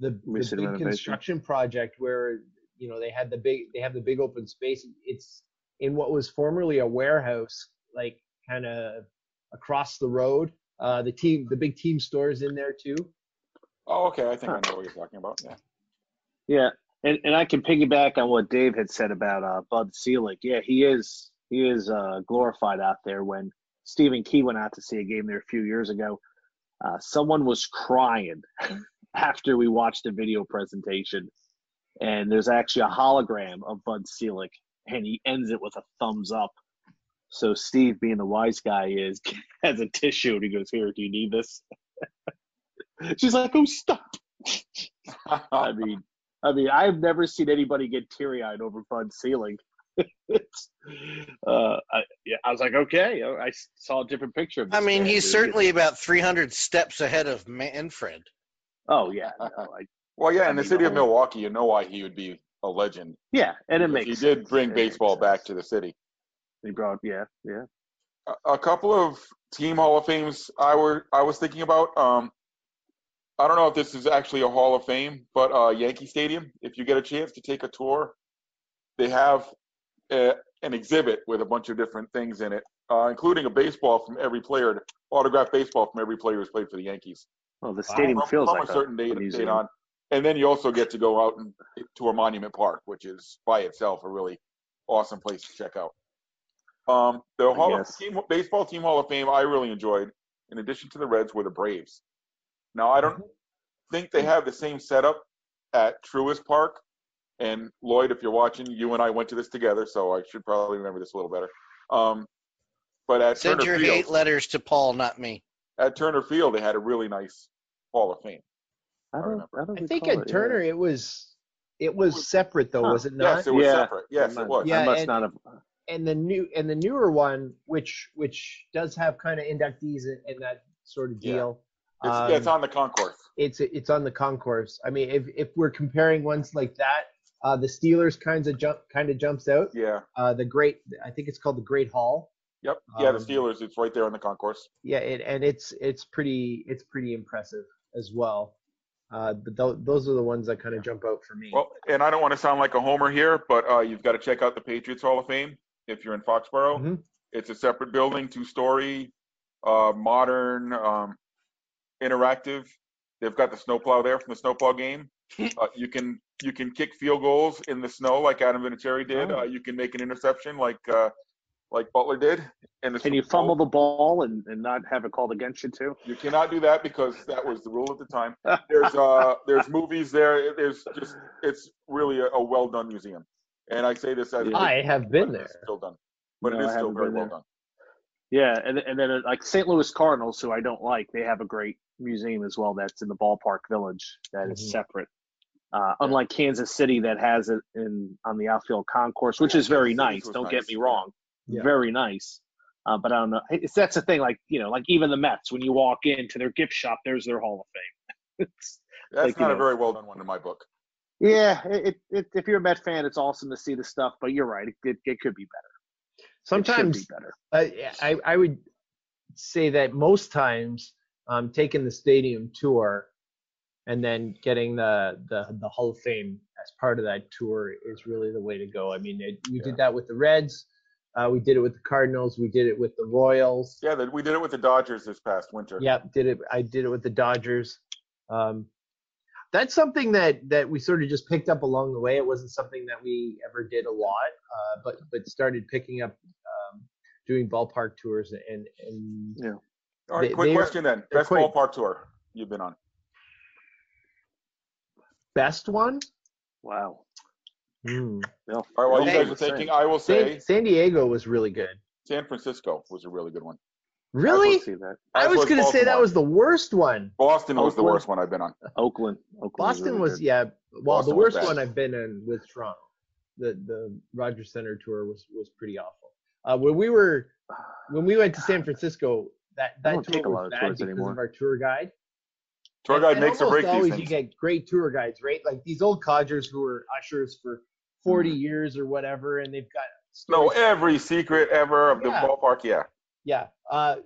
the, the big construction project where you know they had the big they have the big open space. It's in what was formerly a warehouse, like kind of across the road. Uh, the team, the big team stores in there too. Oh, okay. I think Huh. I know what you're talking about. Yeah. Yeah, and and I can piggyback on what Dave had said about uh, Bud Selig. Yeah, he is he is uh, glorified out there. When Stephen Key went out to see a game there a few years ago, uh, someone was crying after we watched the video presentation, and there's actually a hologram of Bud Selig, and he ends it with a thumbs up. So Steve, being the wise guy, is has a tissue and he goes, "Here, do you need this?" She's like, "Oh, stop." I mean, I mean, I've never seen anybody get teary eyed over Bud Selig. it's, uh, I, yeah, I was like, okay, I saw a different picture of. I mean, man, he's dude. certainly about 300 steps ahead of Manfred. Oh yeah, no, I, well, yeah, I in the city of Milwaukee, you know why he would be a legend. yeah, and it makes. he did bring It baseball back to the city. He brought, yeah, yeah. a, a couple of team Hall of Fames I were I was thinking about. Um, I don't know if this is actually a Hall of Fame, but uh, Yankee Stadium. If you get a chance to take a tour, they have a, an exhibit with a bunch of different things in it, uh, including a baseball from every player, autographed baseball from every player who's played for the Yankees. Well, the stadium from, feels from like a certain date, date on, and then you also get to go out and to a monument park, which is by itself a really awesome place to check out. Um, the Hall of team, baseball team Hall of Fame I really enjoyed, in addition to the Reds, were the Braves. Now I don't think they have the same setup at Truist Park. And Lloyd, if you're watching, you and I went to this together, so I should probably remember this a little better. Um, but at Send Turner your Field, hate letters to Paul, not me. at Turner Field, they had a really nice Hall of Fame. I don't, remember. I don't I think at it, Turner it was it was separate though, Huh. was it not? Yes, it was Yeah. separate. Yes, I it was. Yeah, I must and- not have. and the new and the newer one, which which does have kind of inductees and, and that sort of Yeah. deal. It's, um, it's on the concourse. it's it's on the concourse. I mean, if if we're comparing ones like that, uh, the Steelers kinds of jump kind of jumps out. Yeah. Uh, the great, I think it's called the Great Hall. Yep. Yeah, the Um, Steelers. It's right there on the concourse. Yeah, it, and it's it's pretty it's pretty impressive as well. Uh, but th- those are the ones that kind of jump out for me. Well, and I don't want to sound like a homer here, but uh, you've got to check out the Patriots Hall of Fame if you're in Foxborough. Mhm. It's a separate building, two story, uh, modern, um, interactive. They've got the snowplow there from the snowplow game. Uh, you can you can kick field goals in the snow like Adam Vinatieri did. Oh. Uh, you can make an interception like uh, like Butler did. And Can you Super Bowl. fumble the ball and, and not have it called against you too? You cannot do that because that was the rule at the time. There's uh there's movies there. There's just it's really a, a well done museum. And I say this as a- I have been but it is there. Still done, but No, it I is still very well there. done. Yeah, and and then uh, like St. Louis Cardinals, who I don't like, they have a great museum as well. That's in the ballpark village. That is Mhm. separate. Uh, unlike Kansas City, that has it in on the outfield concourse, which is very Kansas nice. Don't nice, get me wrong, Yeah. very nice. Uh, but I don't know. It's that's the thing. Like you know, like even the Mets, when you walk into their gift shop, there's their Hall of Fame. it's, That's Like, you not a very well done one in my book. yeah, it, it, it, if you're a Met fan, it's awesome to see the stuff. But you're right, it, it, it could be better. Sometimes be better. uh, I, I would say that most times um, taking the stadium tour and then getting the, the the Hall of Fame as part of that tour is really the way to go. I mean, it, we did that with the Reds, uh, we did it with the Cardinals, we did it with the Royals. Yeah, that we did it with the Dodgers this past winter. Yep, did it. I did it with the Dodgers. Um, that's something that that we sort of just picked up along the way. It wasn't something that we ever did a lot, uh, but but started picking up doing ballpark tours and and All right, They- quick they are- question then. Best quite- ballpark tour you've been on? best one. Wow. Hmm. No, All right, while you guys are thinking, I will say San, San Diego was really good. San Francisco was a really good one. Really? see that. I was was going to say that was the worst one. Boston was the worst one I've been on. Oakland. Oakland Boston really was yeah. Well, Boston the worst one I've been in with Toronto. The the Rogers Center tour was was pretty awful. Uh, when we were when we went to San Francisco, that that don't take a tour lot was of bad tours because anymore. of our tour guide. Tour And- guide and makes or almost breaks always these you get great tour guides, right? Like these old codgers who were ushers for 40 Mm-hmm. years or whatever, and they've got No, stories- every secret ever of the ballpark, yeah. yeah. Uh,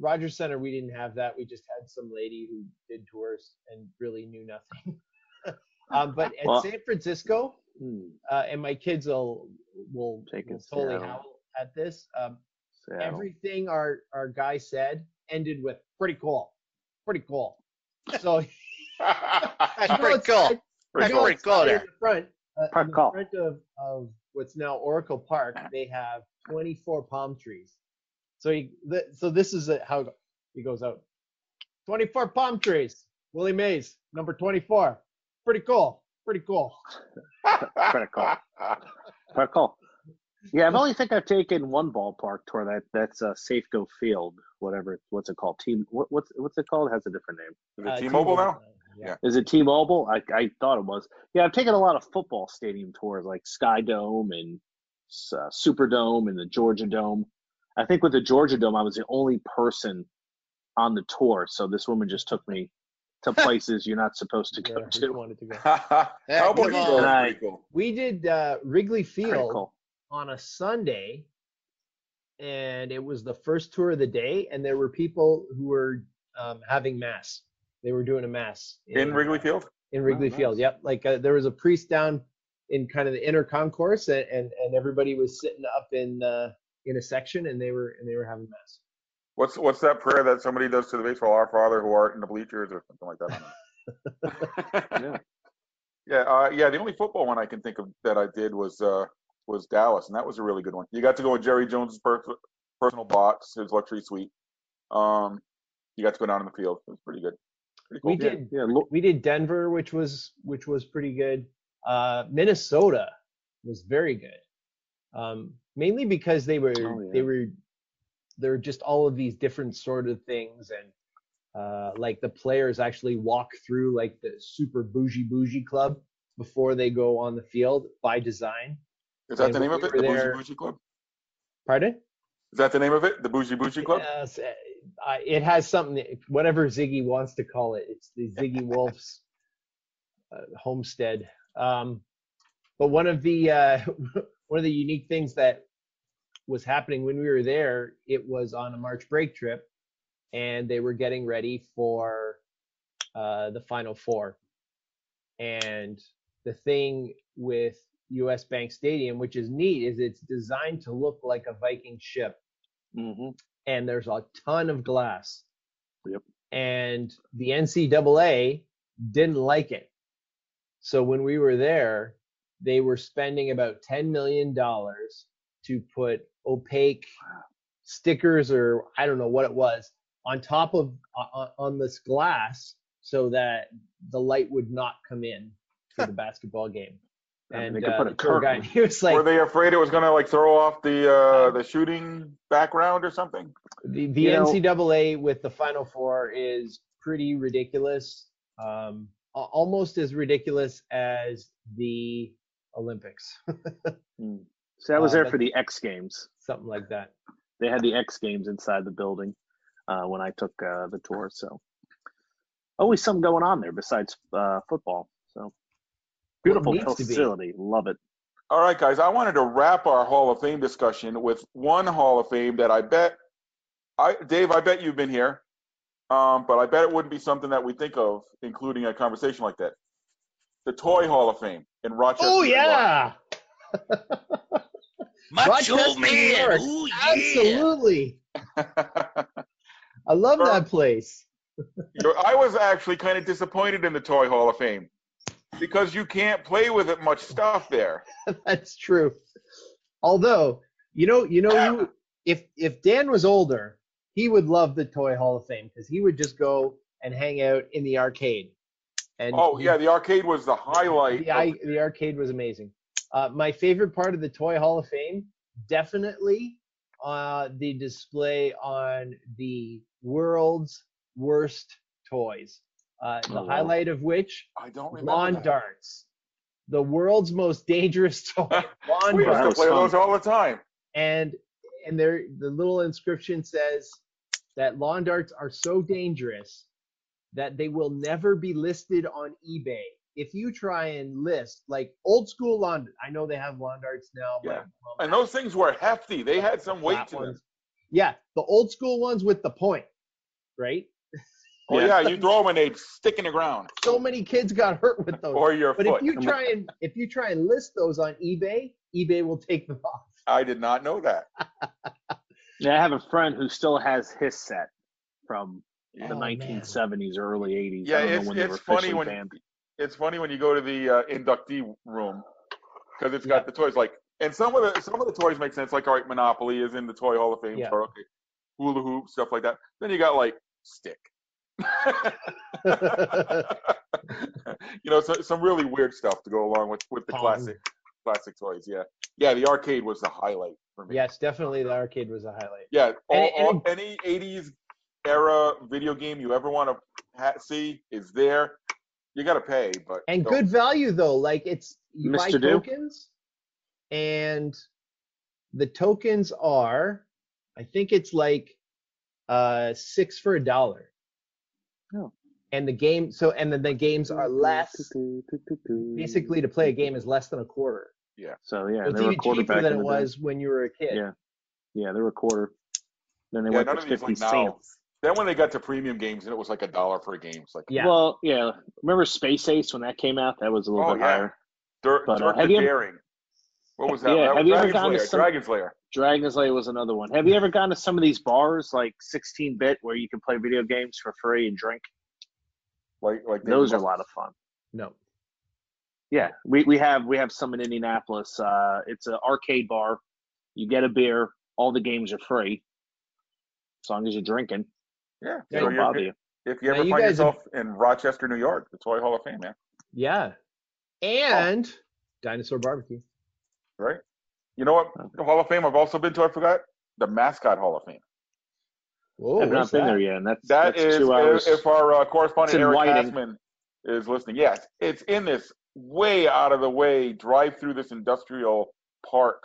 Rogers Center, we didn't have that. We just had some lady who did tours and really knew nothing. um, but at Well- San Francisco, Hmm, uh, and my kids will will, Taking will totally howl at this. Um, Seattle. everything our our guy said ended with pretty cool, pretty cool. So That's pretty cool. I- That's pretty it's cool in there. the front, uh, Park in the front of, of what's now Oracle Park, they have 24 palm trees. So he, th- so this is a, how he goes out. 24 palm trees. Willie Mays, number 24. Pretty cool. Pretty cool. Pretty cool. Pretty cool. Yeah, I've only think I've taken one ballpark tour. That that's uh, Safeco Field, whatever. What's it called? Team. What, what's what's it called? It has a different name. Is it Uh, T-Mobile now? Yeah. Is it T-Mobile? I I thought it was. Yeah, I've taken a lot of football stadium tours, like Sky Dome and uh, Superdome and the Georgia Dome. I think with the Georgia Dome, I was the only person on the tour, so this woman just took me to places you're not supposed to Yeah, go which to. wanted to go. Cowboy come Eagles I- cool. We did uh, Wrigley Pretty Field cool. On a Sunday, and it was the first tour of the day, and there were people who were um, having mass. They were doing a mass In Wrigley Field? in Wrigley Oh, Field. nice. Yep, like uh, there was a priest down in kind of the inner concourse, and and, and everybody was sitting up in uh, in a section, and they were and they were having mass. What's what's that prayer that somebody does to the baseball? Our Father who art in the bleachers or something like that. I don't know. Yeah. Yeah, uh, yeah. The only football one I can think of that I did was uh, was Dallas, and that was a really good one. You got to go in Jerry Jones's per- personal box, his luxury suite. Um, you got to go down in the field. It was pretty good. Pretty cool. We did Yeah, look, we did Denver, which was which was pretty good. Uh, Minnesota was very good, um, mainly because they were Oh, yeah. they were there were just all of these different sort of things, and uh, like the players actually walk through like the super bougie bougie club before they go on the field by design. Is that and the name when of it? The Bougie there- Bougie Club? Pardon? Is that the name of it? The Bougie Bougie Club? Yes, uh, I- it has something, whatever Zygi wants to call it. It's the Ziggy Wolf's uh, homestead. Um, but one of the uh, one of the unique things that was happening when we were there, it was on a March break trip, and they were getting ready for uh, the Final Four. And the thing with US Bank Stadium, which is neat, is it's designed to look like a Viking ship hmm and there's a ton of glass. Yep. And the NCAA didn't like it. So when we were there, they were spending about $10 million to put opaque stickers or I don't know what it was on top of on, on this glass so that the light would not come in for the basketball game. I And they could uh, put a the tour guide, curtain. he was like, Were they afraid it was going to like throw off the uh, the shooting background or something? The, the You know- NCAA with the Final Four is pretty ridiculous. Um, almost as ridiculous as the Olympics, Mm. So I was Uh, there for the X Games. something like that. They had the X Games inside the building uh, when I took uh, the tour. So always something going on there besides uh, football. So beautiful needs to be. facility. Love it. All right, guys. I wanted to wrap our Hall of Fame discussion with one Hall of Fame that I bet, I Dave, I bet you've been here, um, but I bet it wouldn't be something that we think of, including a conversation like that. The Toy Hall of Fame in Rochester. Oh yeah, Macho Rochester, New Man. York. Ooh, yeah. absolutely. I love Sure. that place. I was actually kind of disappointed in the Toy Hall of Fame because you can't play with it much stuff there. That's true. Although, you know, you know, you, if if Dan was older, he would love the Toy Hall of Fame because he would just go and hang out in the arcade. And Oh he- yeah, the arcade was the highlight. the, I, the arcade was amazing. Uh, my favorite part of the Toy Hall of Fame, definitely uh, the display on the world's worst toys. Uh, the Oh, wow. highlight of which I don't remember. lawn that. darts, the world's most dangerous toy. lawn We used to darts, play those all the time. and and there the little inscription says that lawn darts are so dangerous that they will never be listed on eBay. If you try and list like old school lawn, I know they have lawn darts now. my Yeah. mom And those things were hefty. They had some weight flat to them. ones. Yeah, the old school ones with the point, right? Oh yeah, you throw them and they stick in the ground So many kids got hurt with those. or your but foot. if you try and if you try and list those on eBay, eBay will take them off. I did not know that. Yeah, I have a friend who still has his set from the Oh, man. 1970s, early 80s. Yeah, I don't know it's- when they it's were funny when- banned. It's funny when you go to the uh, inductee room because it's got the toys like, and some of the some of the toys make sense. Like, all right, Monopoly is in the Toy Hall of Fame. Yeah. Or, okay, hula hoop stuff like that. Then you got like stick. you know, so, some really weird stuff to go along with with the Pong. classic classic toys. Yeah, yeah. The arcade was the highlight for me. yes, definitely the arcade was a highlight. Yeah, all, Any- all, any '80s era video game you ever want to ha- see is there. You got to pay, but and don't- good value though. Like it's you buy Mr. Tokens, and the tokens are, I think it's like uh six for a dollar. Oh. And the game, so and then the games are less. Basically, to play a game is less than a quarter. Yeah. So yeah, So it's they were even cheaper back than it the day. was when you were a kid. Yeah. Yeah, they were a quarter. Then they Yeah, went none to of 50 like now. cents. Then when they got to premium games and it was like a dollar for a game, it's like Yeah. Well, yeah. Remember Space Ace when that came out? That was a little Oh, bit yeah. higher. Dirk, But, uh, Dirk have the you Daring. What was that? Yeah, that have was you ever Dragon's gone to Lair. some- Dragon's Lair. Dragon's Lair was another one. Have you ever gone to some of these bars like 16 bit where you can play video games for free and drink? Like like Those are a lot of fun. No. Yeah, we, we have we have some in Indianapolis. Uh, it's an arcade bar. You get a beer. All the games are free, as long as you're drinking. Yeah. Yeah, So Don't you're- bother you. if you Now, ever you find have- yourself in Rochester, New York, the Toy Hall of Fame, man. Yeah. And dinosaur barbecue. Right? You know what? The Hall of Fame I've also been to, I forgot? The Mascot Hall of Fame. Whoa, I've not been that? there yet, and that's That that's is, two hours. if, if our uh, correspondent Eric Whiting. Hassman is listening, yes, it's in this way out of the way drive through this industrial park,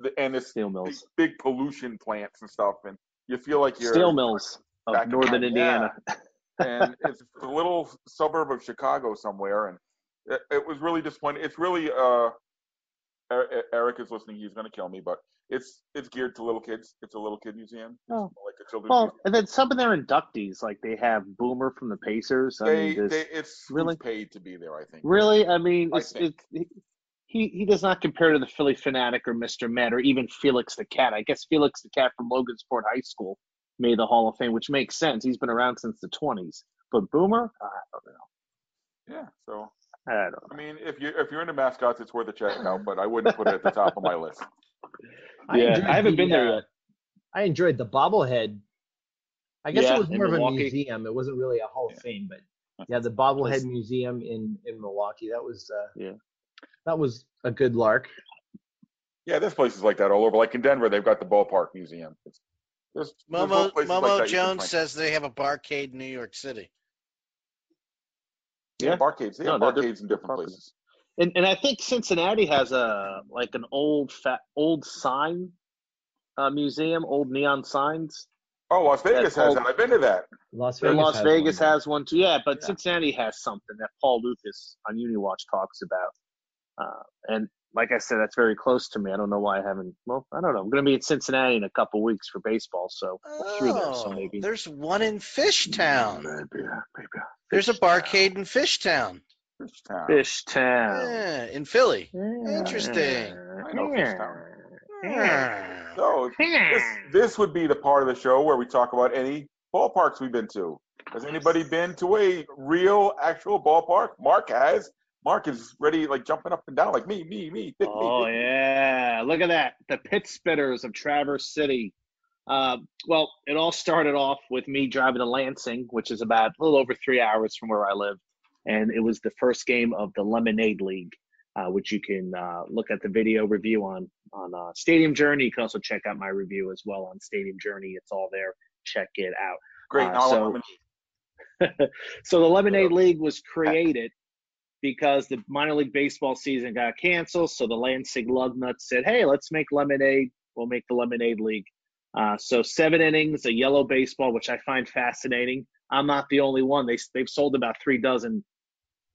the, and this Steel mills, big pollution plants and stuff, and you feel like you're steel mills back of northern time, Indiana. and it's a little suburb of Chicago somewhere, and it, it was really disappointing. It's really uh, Er, Eric is listening. He's going to kill me, but it's it's geared to little kids. It's a little kid museum, It's Oh. like a children's Well, museum. and then some of their inductees, like they have Boomer from the Pacers. I They, mean, they it's really? paid to be there. I think. really, I mean, I it's, think. it, he he does not compare to the Phillie Phanatic or Mr. Met or even Felix the Cat. I guess Felix the Cat from Logansport High School made the Hall of Fame, which makes sense. He's been around since the 20s. But Boomer, I don't know. Yeah. So I don't know. I mean, if you if you're into mascots, it's worth a check out. But I wouldn't put it at the top of my list. Yeah, enjoyed I haven't the, been there yet. I enjoyed the bobblehead. I guess Yeah, it was more of a museum. It wasn't really a Hall of Fame, but yeah, the bobblehead museum in in Milwaukee. That was uh, Yeah. that was a good lark. Yeah, there's places like that all over. Like in Denver, they've got the ballpark museum. There's, there's Momo little Momo like that you can Jones says they have a barcade in New York City. Yeah, Yeah. barcades. They No, have they're barcades in different popular. places. And and I think Cincinnati has a like an old fat old sign uh, museum, old neon signs. Oh, Las Vegas has called- that. I've been to that. Las Vegas. Las has Vegas one. has one too. Yeah, but Yeah. Cincinnati has something that Paul Lukas on Uni Watch talks about. Uh, and like I said, that's very close to me. I don't know why I haven't. Well, I don't know. I'm going to be in Cincinnati in a couple weeks for baseball, so I'm through there. So Oh, maybe. there's one in Fishtown. Mm, maybe, maybe. There's a Fishtown. barcade in Fishtown. Fishtown. Fishtown. Yeah, in Philly. Yeah. Interesting. I know Fishtown. Yeah. So this this would be the part of the show where we talk about any ballparks we've been to. Has anybody been to a real, actual ballpark? Mark has. Mark is ready, like jumping up and down, like me, me, me. pick Oh me. yeah, look at that. The Pit Spitters of Traverse City. Uh, well, it all started off with me driving to Lansing, which is about a little over three hours from where I live, and it was the first game of the Lemonade League, uh, which you can uh, look at the video review on on uh, Stadium Journey. You can also check out my review as well on Stadium Journey. It's all there. Check it out. Great. Uh, so- so the Lemonade League was created because the minor league baseball season got canceled. So the Lansing Lugnuts said, "Hey, let's make lemonade. We'll make the Lemonade League." Uh, so seven innings, a yellow baseball, which I find fascinating. I'm not the only one. They they've sold about three dozen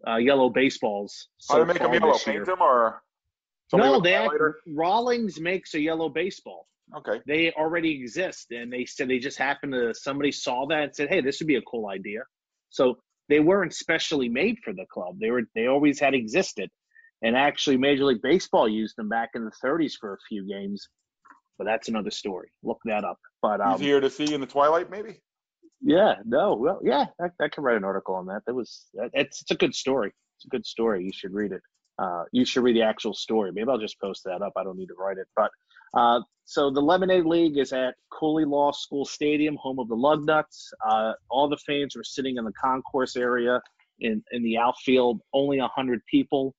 uh, yellow baseballs. How So to make them yellow? Paint them or? No, they act. Rawlings makes a yellow baseball Okay. they already exist and they said they just happened to somebody saw that and said hey this would be a cool idea so they weren't specially made for the club. They were they always had existed. And actually major league baseball used them back in the 30s for a few games. But that's another story. Look that up. But um, Easier to see in the twilight, maybe. yeah no well yeah I, I could write an article on that. That was it's, it's a good story. It's a good story. You should read it. Uh, you should read the actual story. Maybe i'll just post that up. I don't need to write it. But uh, so the Lemonade League is at Cooley Law School Stadium, home of the Lugnuts. Uh, all the fans were sitting in the concourse area in, in the outfield, only 100 people.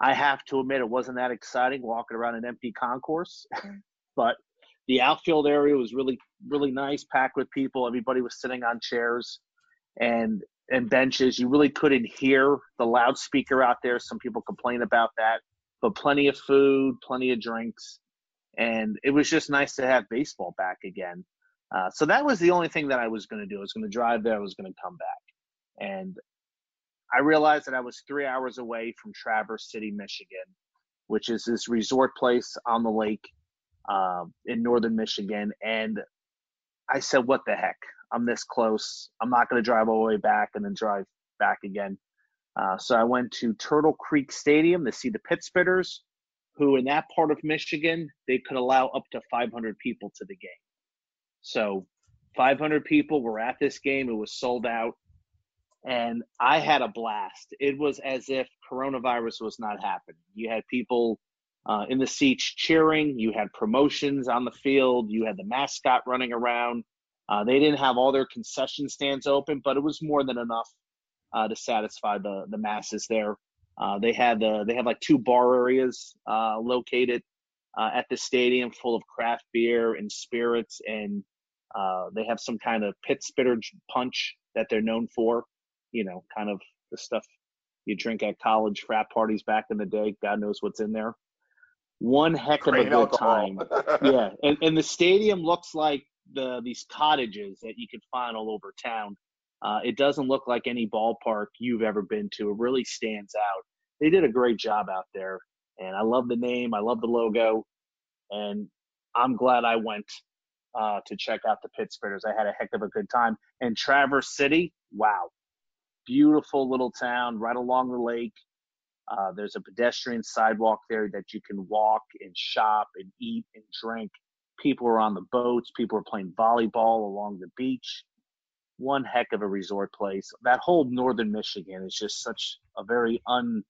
I have to admit it wasn't that exciting walking around an empty concourse, but the outfield area was really, really nice, packed with people. Everybody was sitting on chairs and and benches. You really couldn't hear the loudspeaker out there. Some people complain about that, but plenty of food, plenty of drinks and it was just nice to have baseball back again. Uh, so that was the only thing that I was going to do. I was going to drive there. I was going to come back, and I realized that I was three hours away from Traverse City, Michigan, which is this resort place on the lake um, in northern Michigan. And I said, "What the heck? I'm this close. I'm not going to drive all the way back and then drive back again." Uh, so I went to Turtle Creek Stadium to see the Pit Spitters who in that part of Michigan, they could allow up to 500 people to the game. So 500 people were at this game. It was sold out. And I had a blast. It was as if coronavirus was not happening. You had people uh, in the seats cheering. You had promotions on the field. You had the mascot running around. Uh, they didn't have all their concession stands open, but it was more than enough uh, to satisfy the, the masses there. Uh, they had uh, they had like two bar areas uh, located uh, at the stadium, full of craft beer and spirits, and uh, they have some kind of pit spitter punch that they're known for. You know, kind of the stuff you drink at college frat parties back in the day. God knows what's in there. One heck of a Grain good alcohol. time. yeah, and, and the stadium looks like the these cottages that you can find all over town. Uh, it doesn't look like any ballpark you've ever been to. It really stands out. They did a great job out there, and I love the name. I love the logo, and I'm glad I went uh, to check out the Pit Spitters. I had a heck of a good time. And Traverse City, wow, beautiful little town right along the lake. Uh, there's a pedestrian sidewalk there that you can walk and shop and eat and drink. People are on the boats. People are playing volleyball along the beach. One heck of a resort place. That whole northern Michigan is just such a very un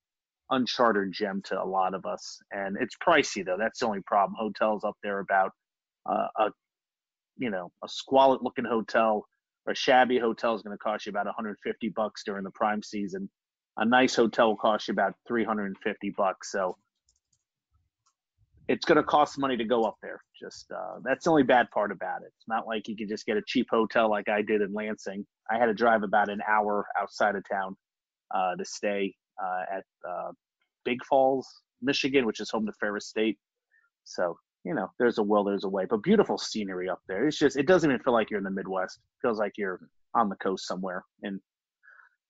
uncharted gem to a lot of us, and it's pricey though. That's the only problem. Hotels up there about uh, a you know a squalid looking hotel or a shabby hotel is going to cost you about 150 bucks during the prime season. A nice hotel will cost you about 350 bucks. So it's going to cost money to go up there. Just uh, that's the only bad part about it. It's not like you can just get a cheap hotel like I did in Lansing. I had to drive about an hour outside of town uh, to stay uh, at uh, Big Falls, Michigan, which is home to Ferris State. So you know, there's a will, there's a way. But beautiful scenery up there. It's just it doesn't even feel like you're in the Midwest. It feels like you're on the coast somewhere. And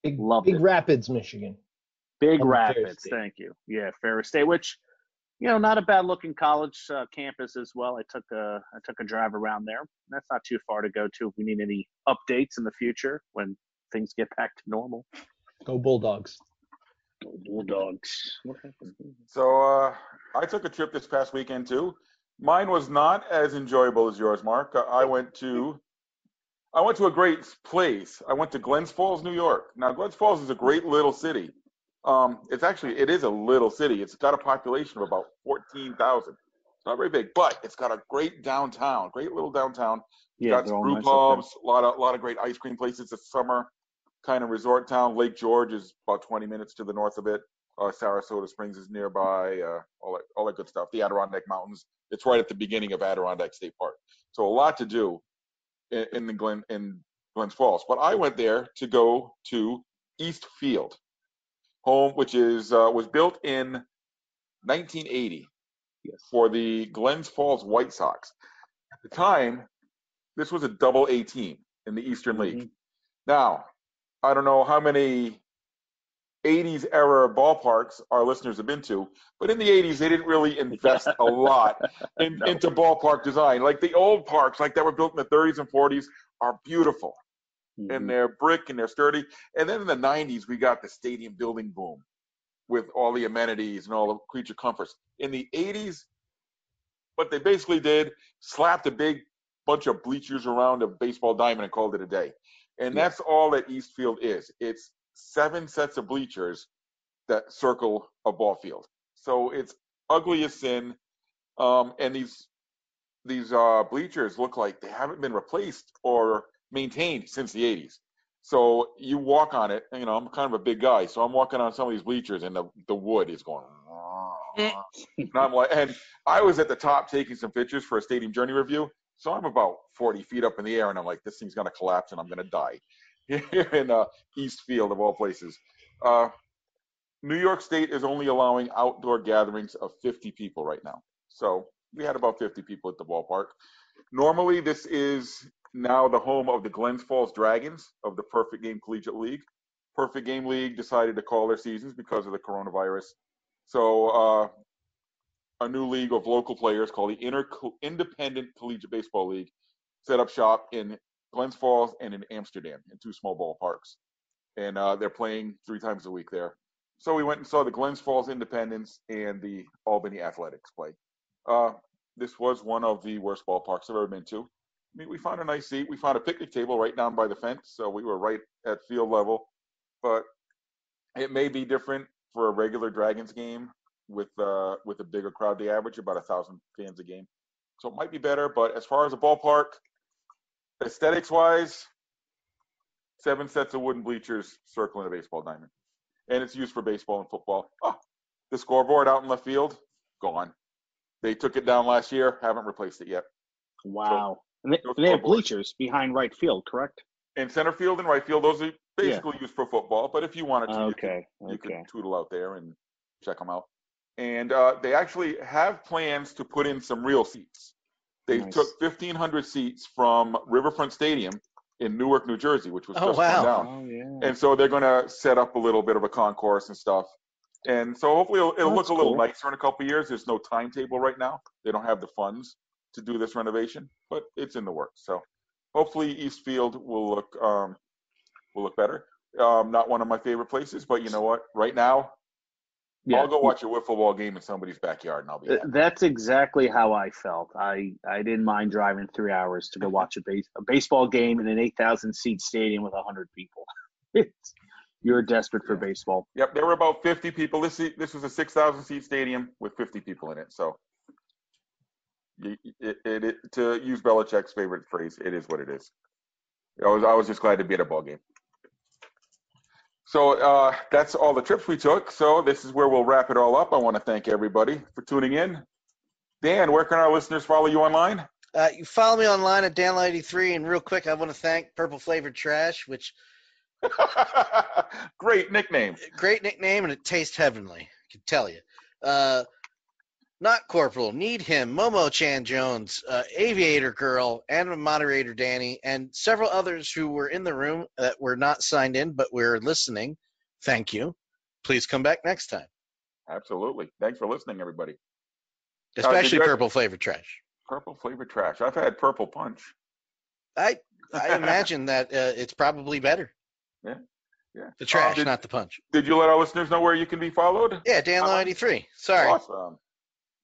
Big, Loved Big it. Rapids, Michigan. Big Rapids, thank you. Yeah, Ferris State, which you know, not a bad looking college uh, campus as well. I took a I took a drive around there. That's not too far to go to if we need any updates in the future when things get back to normal. Go Bulldogs. Go Bulldogs. So uh, I took a trip this past weekend too. Mine was not as enjoyable as yours, Mark. Uh, I went to I went to a great place. I went to Glens Falls, New York. Now Glens Falls is a great little city. Um, it's actually it is a little city. It's got a population of about fourteen thousand. It's not very big, but it's got a great downtown, great little downtown. Yeah, got all brew nice up there. pubs, a lot of a lot of great ice cream places. It's summer kind of resort town. Lake George is about 20 minutes to the north of it. Uh, Saratoga Springs is nearby. Uh, all that all that good stuff. The Adirondack Mountains. It's right at the beginning of Adirondack State Park. So a lot to do in, in the Glen in Glens Falls. But I went there to go to East Field, home which is uh, was built in 1980 Yes. for the Glens Falls White Sox. At the time, this was a double A team in the Eastern League. Mhm. Now, I don't know how many 80s era ballparks our listeners have been to, but in the 80s, they didn't really invest a lot in, No. into ballpark design. Like the old parks, like that were built in the 30s and 40s, are beautiful Mhm. and they're brick and they're sturdy. And then in the 90s, we got the stadium building boom with all the amenities and all the creature comforts. In the 80s, what they basically did, slapped a big bunch of bleachers around a baseball diamond and called it a day. And Yeah. that's all that Eastfield is. It's seven sets of bleachers that circle a ball field. So it's ugly as sin. Um, and these these uh, bleachers look like they haven't been replaced or maintained since the 80s. So you walk on it, and, you know, I'm kind of a big guy, so I'm walking on some of these bleachers, and the, the wood is going. and I'm like, and I was at the top taking some pictures for a stadium journey review, so I'm about 40 feet up in the air, and I'm like, this thing's gonna collapse, and I'm gonna die here in uh, East Field of all places. Uh, New York State is only allowing outdoor gatherings of 50 people right now. So we had about 50 people at the ballpark. Normally, this is now the home of the Glens Falls Dragons of the Perfect Game Collegiate League. Perfect Game League decided to call their seasons because of the coronavirus. So uh, a new league of local players called the Inter- Independent Collegiate Baseball League set up shop in Glens Falls and in Amsterdam in two small ballparks. And uh, they're playing three times a week there. So we went and saw the Glens Falls Independence and the Albany Athletics play. Uh, this was one of the worst ballparks I've ever been to. Mean, we found a nice seat. We found a picnic table right down by the fence, so we were right at field level. But it may be different for a regular Dragons game with uh, with a bigger crowd. They average about a thousand fans a game, so it might be better. But as far as a ballpark, aesthetics wise, seven sets of wooden bleachers circling a baseball diamond, and it's used for baseball and football. Oh, the scoreboard out in left field, gone. They took it down last year, haven't replaced it yet. Wow. And they, and they have bleachers behind right field, correct? In center field and right field, those are basically used for football. But if you wanted to, you could Okay. you Okay. can tootle out there and check them out. And uh, they actually have plans to put in some real seats. They Nice. took 1,500 seats from Riverfront Stadium in Newark, New Jersey, which was Oh, just wow. down. Oh yeah. And so they're going to set up a little bit of a concourse and stuff. And so hopefully it'll, it'll look that's a little cool. nicer in a couple of years. There's no timetable right now. They don't have the funds to do this renovation, but it's in the works. So hopefully Eastfield will look um, will look better. Um, not one of my favorite places, but you know what? Right now, Yeah, I'll go watch a wiffle ball game in somebody's backyard, and I'll be happy. That's exactly how I felt. I, I didn't mind driving three hours to go watch a, base, a baseball game in an 8,000 seat stadium with 100 people. It's, you're desperate for baseball. Yep, there were about 50 people. This this was a 6,000 seat stadium with 50 people in it. So, it, it, it, to use Belichick's favorite phrase, it is what it is. I was I was just glad to be at a ball game. So uh, that's all the trips we took. So this is where we'll wrap it all up. I want to thank everybody for tuning in. Dan, where can our listeners follow you online? Uh, you follow me online at Dan83, and real quick, I want to thank Purple Flavored Trash, which Great nickname. great nickname, and it tastes heavenly. I can tell you. Uh, not Corporal, Need Him, Momo Chan Jones, uh, Aviator Girl, and moderator Danny, and several others who were in the room that were not signed in but were listening. Thank you. Please come back next time, Absolutely. Thanks for listening, everybody. especially guys- Purple Flavored Trash. Purple flavored trash. I've had purple punch. I I imagine that uh, it's probably better. Yeah, yeah. The trash, did- not the punch. Did you let our listeners know where you can be followed? Yeah, Dan Uh, 93. Sorry. Awesome.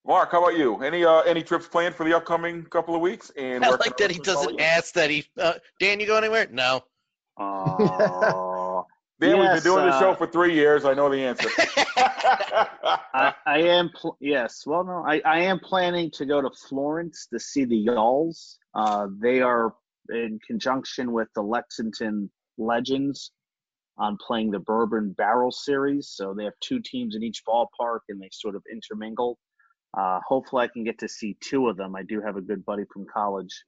Mark, how about you? Any uh, any trips planned for the upcoming couple of weeks? And I like that he doesn't ask that he. Uh, Dan, you go anywhere? No. Oh, Dan, we've been doing the uh, show for three years. I know the answer. I, I am, pl- yes. Well, no, I, I am planning to go to Florence to see the Y'alls. Uh, they are in conjunction with the Lexington Legends on playing the Bourbon Barrel Series. So they have two teams in each ballpark and they sort of intermingle. Uh, hopefully, I can get to see two of them. I do have a good buddy from college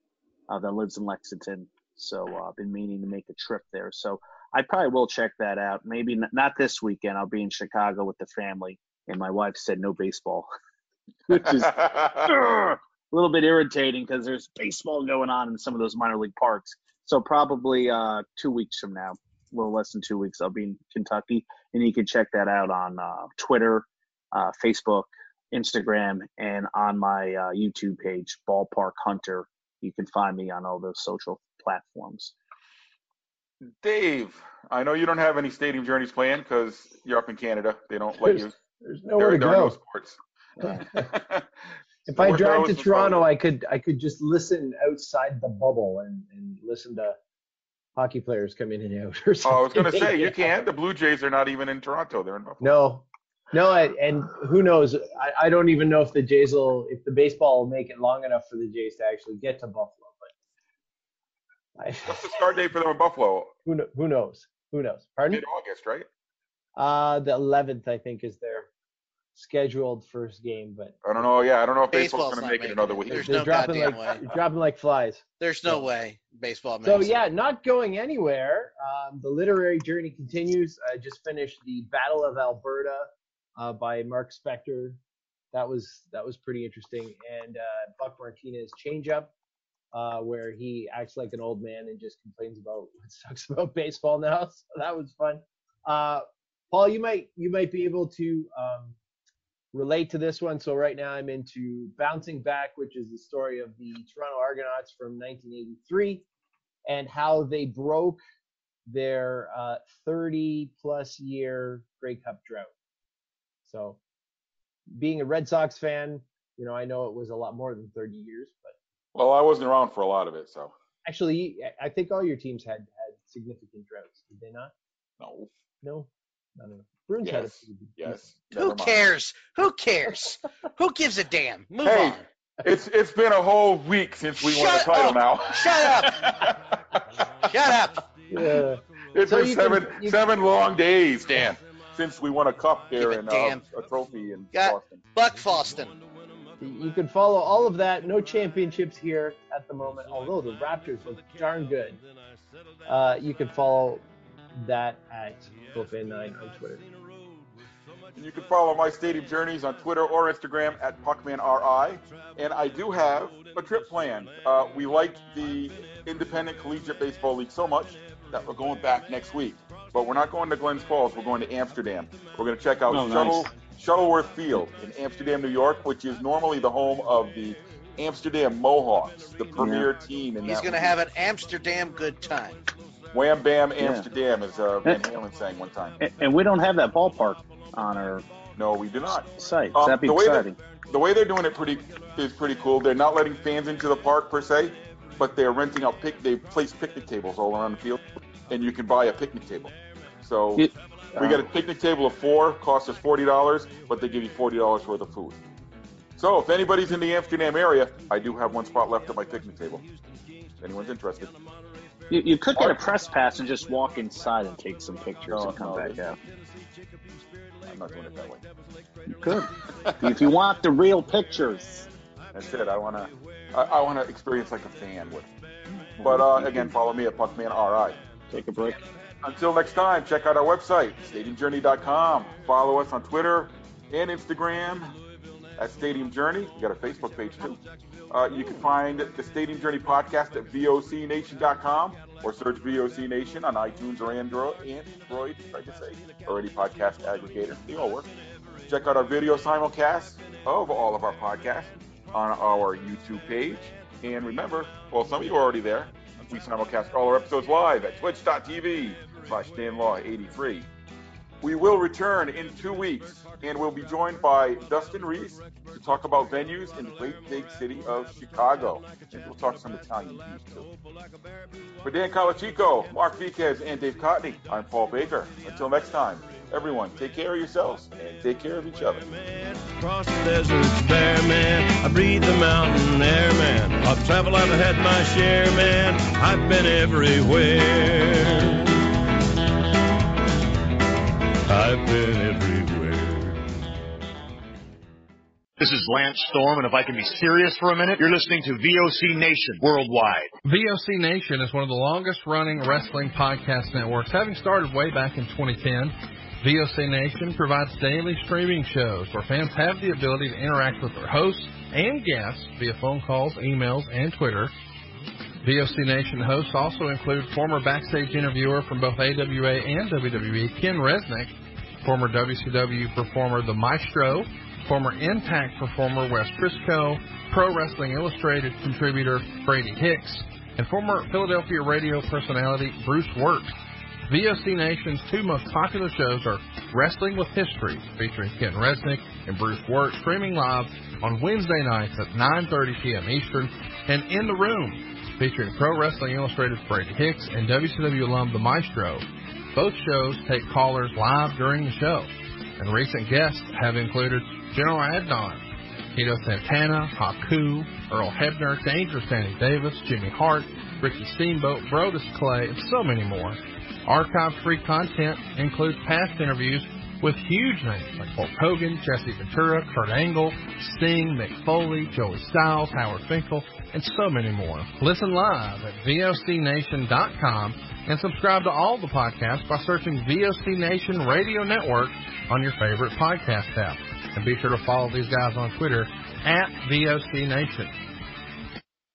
uh, that lives in Lexington. So uh, I've been meaning to make a trip there. So I probably will check that out. Maybe n- not this weekend. I'll be in Chicago with the family, and my wife said no baseball, which is a little bit irritating because there's baseball going on in some of those minor league parks. So probably uh, two weeks from now, a little less than two weeks, I'll be in Kentucky, and you can check that out on uh, Twitter, uh, Facebook, Instagram, and on my uh, YouTube page, Ballpark Hunter. You can find me on all those social platforms. Dave, I know you don't have any stadium journeys planned because you're up in Canada. They don't let you. There's nowhere to there, there are no go. sports. If So I where can our drive to Toronto. I could I could just listen outside the bubble and, and listen to hockey players come in and out or something. Oh, I was going to say you can't. The Blue Jays are not even in Toronto. They're in Buffalo. No, no, I, and who knows? I, I don't even know if the Jays will, if the baseball will make it long enough for the Jays to actually get to Buffalo. But I, What's the start date for them in Buffalo? who kno- who knows? Who knows? Pardon? Mid August, right? Uh, the 11th, I think, is their scheduled first game, but I don't know. Yeah, I don't know if Baseball's baseball's, going to make it another week. There's they're no dropping goddamn like way. dropping like flies. There's no So- way baseball makes So it. yeah, not going anywhere. Um, the literary journey continues. I just finished the Battle of Alberta uh, by Mark Spector. That was that was pretty interesting. And uh, Buck Martinez change up, uh, where he acts like an old man and just complains about what sucks about baseball now. So that was fun. Uh, Paul, you might you might be able to um, relate to this one. So right now I'm into Bouncing Back, which is the story of the Toronto Argonauts from 1983 and how they broke their uh, 30 plus year Grey Cup drought. So, being a Red Sox fan, you know, I know it was a lot more than 30 years, but Well, I wasn't around for a lot of it, so actually, I think all your teams had had significant droughts, did they not? no. No, I don't know. Bruins had a Yes. pretty good- Yes. Who cares? Who cares? Who gives a damn? Move Hey, on. It's it's been a whole week since we won a Shut title up. now. Shut up. Shut up. Yeah. It's So been you can- seven you- seven long days, Dan, since we won a cup here Give a and uh, a trophy in Got- Boston. Buck Foston. You can follow all of that. No championships here at the moment, although the Raptors look darn good. Uh, you can follow that at Profane9 on Twitter. And You can follow my stadium journeys on Twitter or Instagram at PuckmanRI. And I do have a trip planned. Uh, we like the Independent Collegiate Baseball League so much that we're going back next week. But we're not going to Glens Falls. We're going to Amsterdam. We're going to check out Oh, nice. Shuttleworth Field in Amsterdam, New York, which is normally the home of the Amsterdam Mohawks, the premier team in He's going to have an Amsterdam good time. Wham Bam Yeah. Amsterdam, as uh, Van Halen sang one time. And, and we don't have that ballpark. on our No, we do not. site. Um, That'd be the way that- exciting. The way they're doing it pretty is pretty cool. They're not letting fans into the park per se, but they're renting out pic. They place picnic tables all around the field, and you can buy a picnic table. So You- we got a picnic table of four, costs us forty dollars, but they give you forty dollars worth of food. So if anybody's in the Amsterdam area, I do have one spot left at my picnic table. If anyone's interested. You, you could get a press pass and just walk inside and take some pictures No, and come no, back out. I'm not doing it that way. You could. if you want the real pictures. That's it. I wanna, I, I wanna experience like a fan would. But uh, again, follow me at PuckmanRI. Take a break. Until next time, check out our website, stadiumjourney.com. Follow us on Twitter and Instagram at Stadium Journey. We got a Facebook page too. Uh, you can find the Stadium Journey podcast at vocnation.com or search VOC Nation on iTunes or Android, Android, tried to say, or any podcast aggregator. They all work. Check out our video simulcast of all of our podcasts on our YouTube page. And remember, well, some of you are already there. We simulcast all our episodes live at twitch.tv slash danlaw83. We will return in two weeks, and we'll be joined by Dustin Reese to talk about venues in the great big city of Chicago. And we'll talk some Italian beef, too. For Dan Colachico, Mark Viquez, and Dave Cotney, I'm Paul Baker. Until next time, everyone, take care of yourselves and take care of each other. The man. I breathe the mountain air, man. I've traveled, I've had my share, man. I've been everywhere. I've been everywhere. This is Lance Storm, and if I can be serious for a minute, you're listening to VOC Nation Worldwide. VOC Nation is one of the longest running wrestling podcast networks, having started way back in 2010. VOC Nation provides daily streaming shows where fans have the ability to interact with their hosts and guests via phone calls, emails, and Twitter. VOC Nation hosts also include former backstage interviewer from both AWA and WWE, Ken Resnick, former WCW performer The Maestro, former Impact performer Wes Brisco, Pro Wrestling Illustrated contributor Brady Hicks, and former Philadelphia radio personality Bruce Wirt. VOC Nation's two most popular shows are Wrestling with History, featuring Ken Resnick and Bruce Wirt, streaming live on Wednesday nights at 9.30 p.m. Eastern, and In the Room, featuring Pro Wrestling Illustrated's Brady Hicks and WCW alum The Maestro. Both shows take callers live during the show, and recent guests have included General Adnan, Tito Santana, Haku, Earl Hebner, Dangerous Danny Davis, Jimmy Hart, Ricky Steamboat, Brodus Clay, and so many more. Archive free content includes past interviews with huge names like Hulk Hogan, Jesse Ventura, Kurt Angle, Sting, Mick Foley, Joey Styles, Howard Finkel, and so many more. Listen live at VOCNation.com and subscribe to all the podcasts by searching VOC Nation Radio Network on your favorite podcast app. And be sure to follow these guys on Twitter at VOC Nation.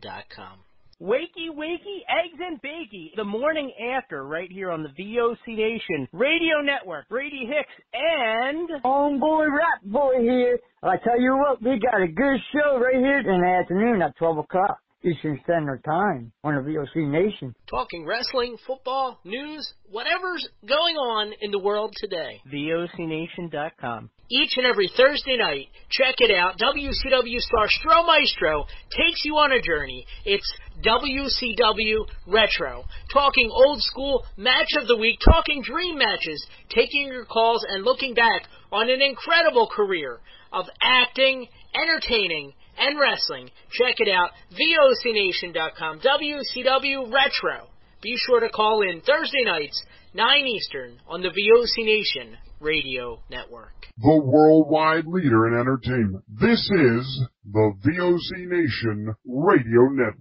VOCNation.com. Wakey, wakey, eggs and bakey. The morning after, right here on the VOC Nation Radio Network. Brady Hicks and Homeboy Rap Boy here. I tell you what, we got a good show right here in the afternoon at 12 o'clock Eastern Standard Time on the VOC Nation. Talking wrestling, football, news, whatever's going on in the world today. VOCNation.com. Each and every Thursday night, check it out. WCW star Stro Maestro takes you on a journey. It's WCW Retro. Talking old school match of the week, talking dream matches, taking your calls and looking back on an incredible career of acting, entertaining, and wrestling. Check it out. VOCNation.com. WCW Retro. Be sure to call in Thursday nights, 9 Eastern, on the VOC Nation Radio Network. The worldwide leader in entertainment. This is the VOC Nation Radio Network.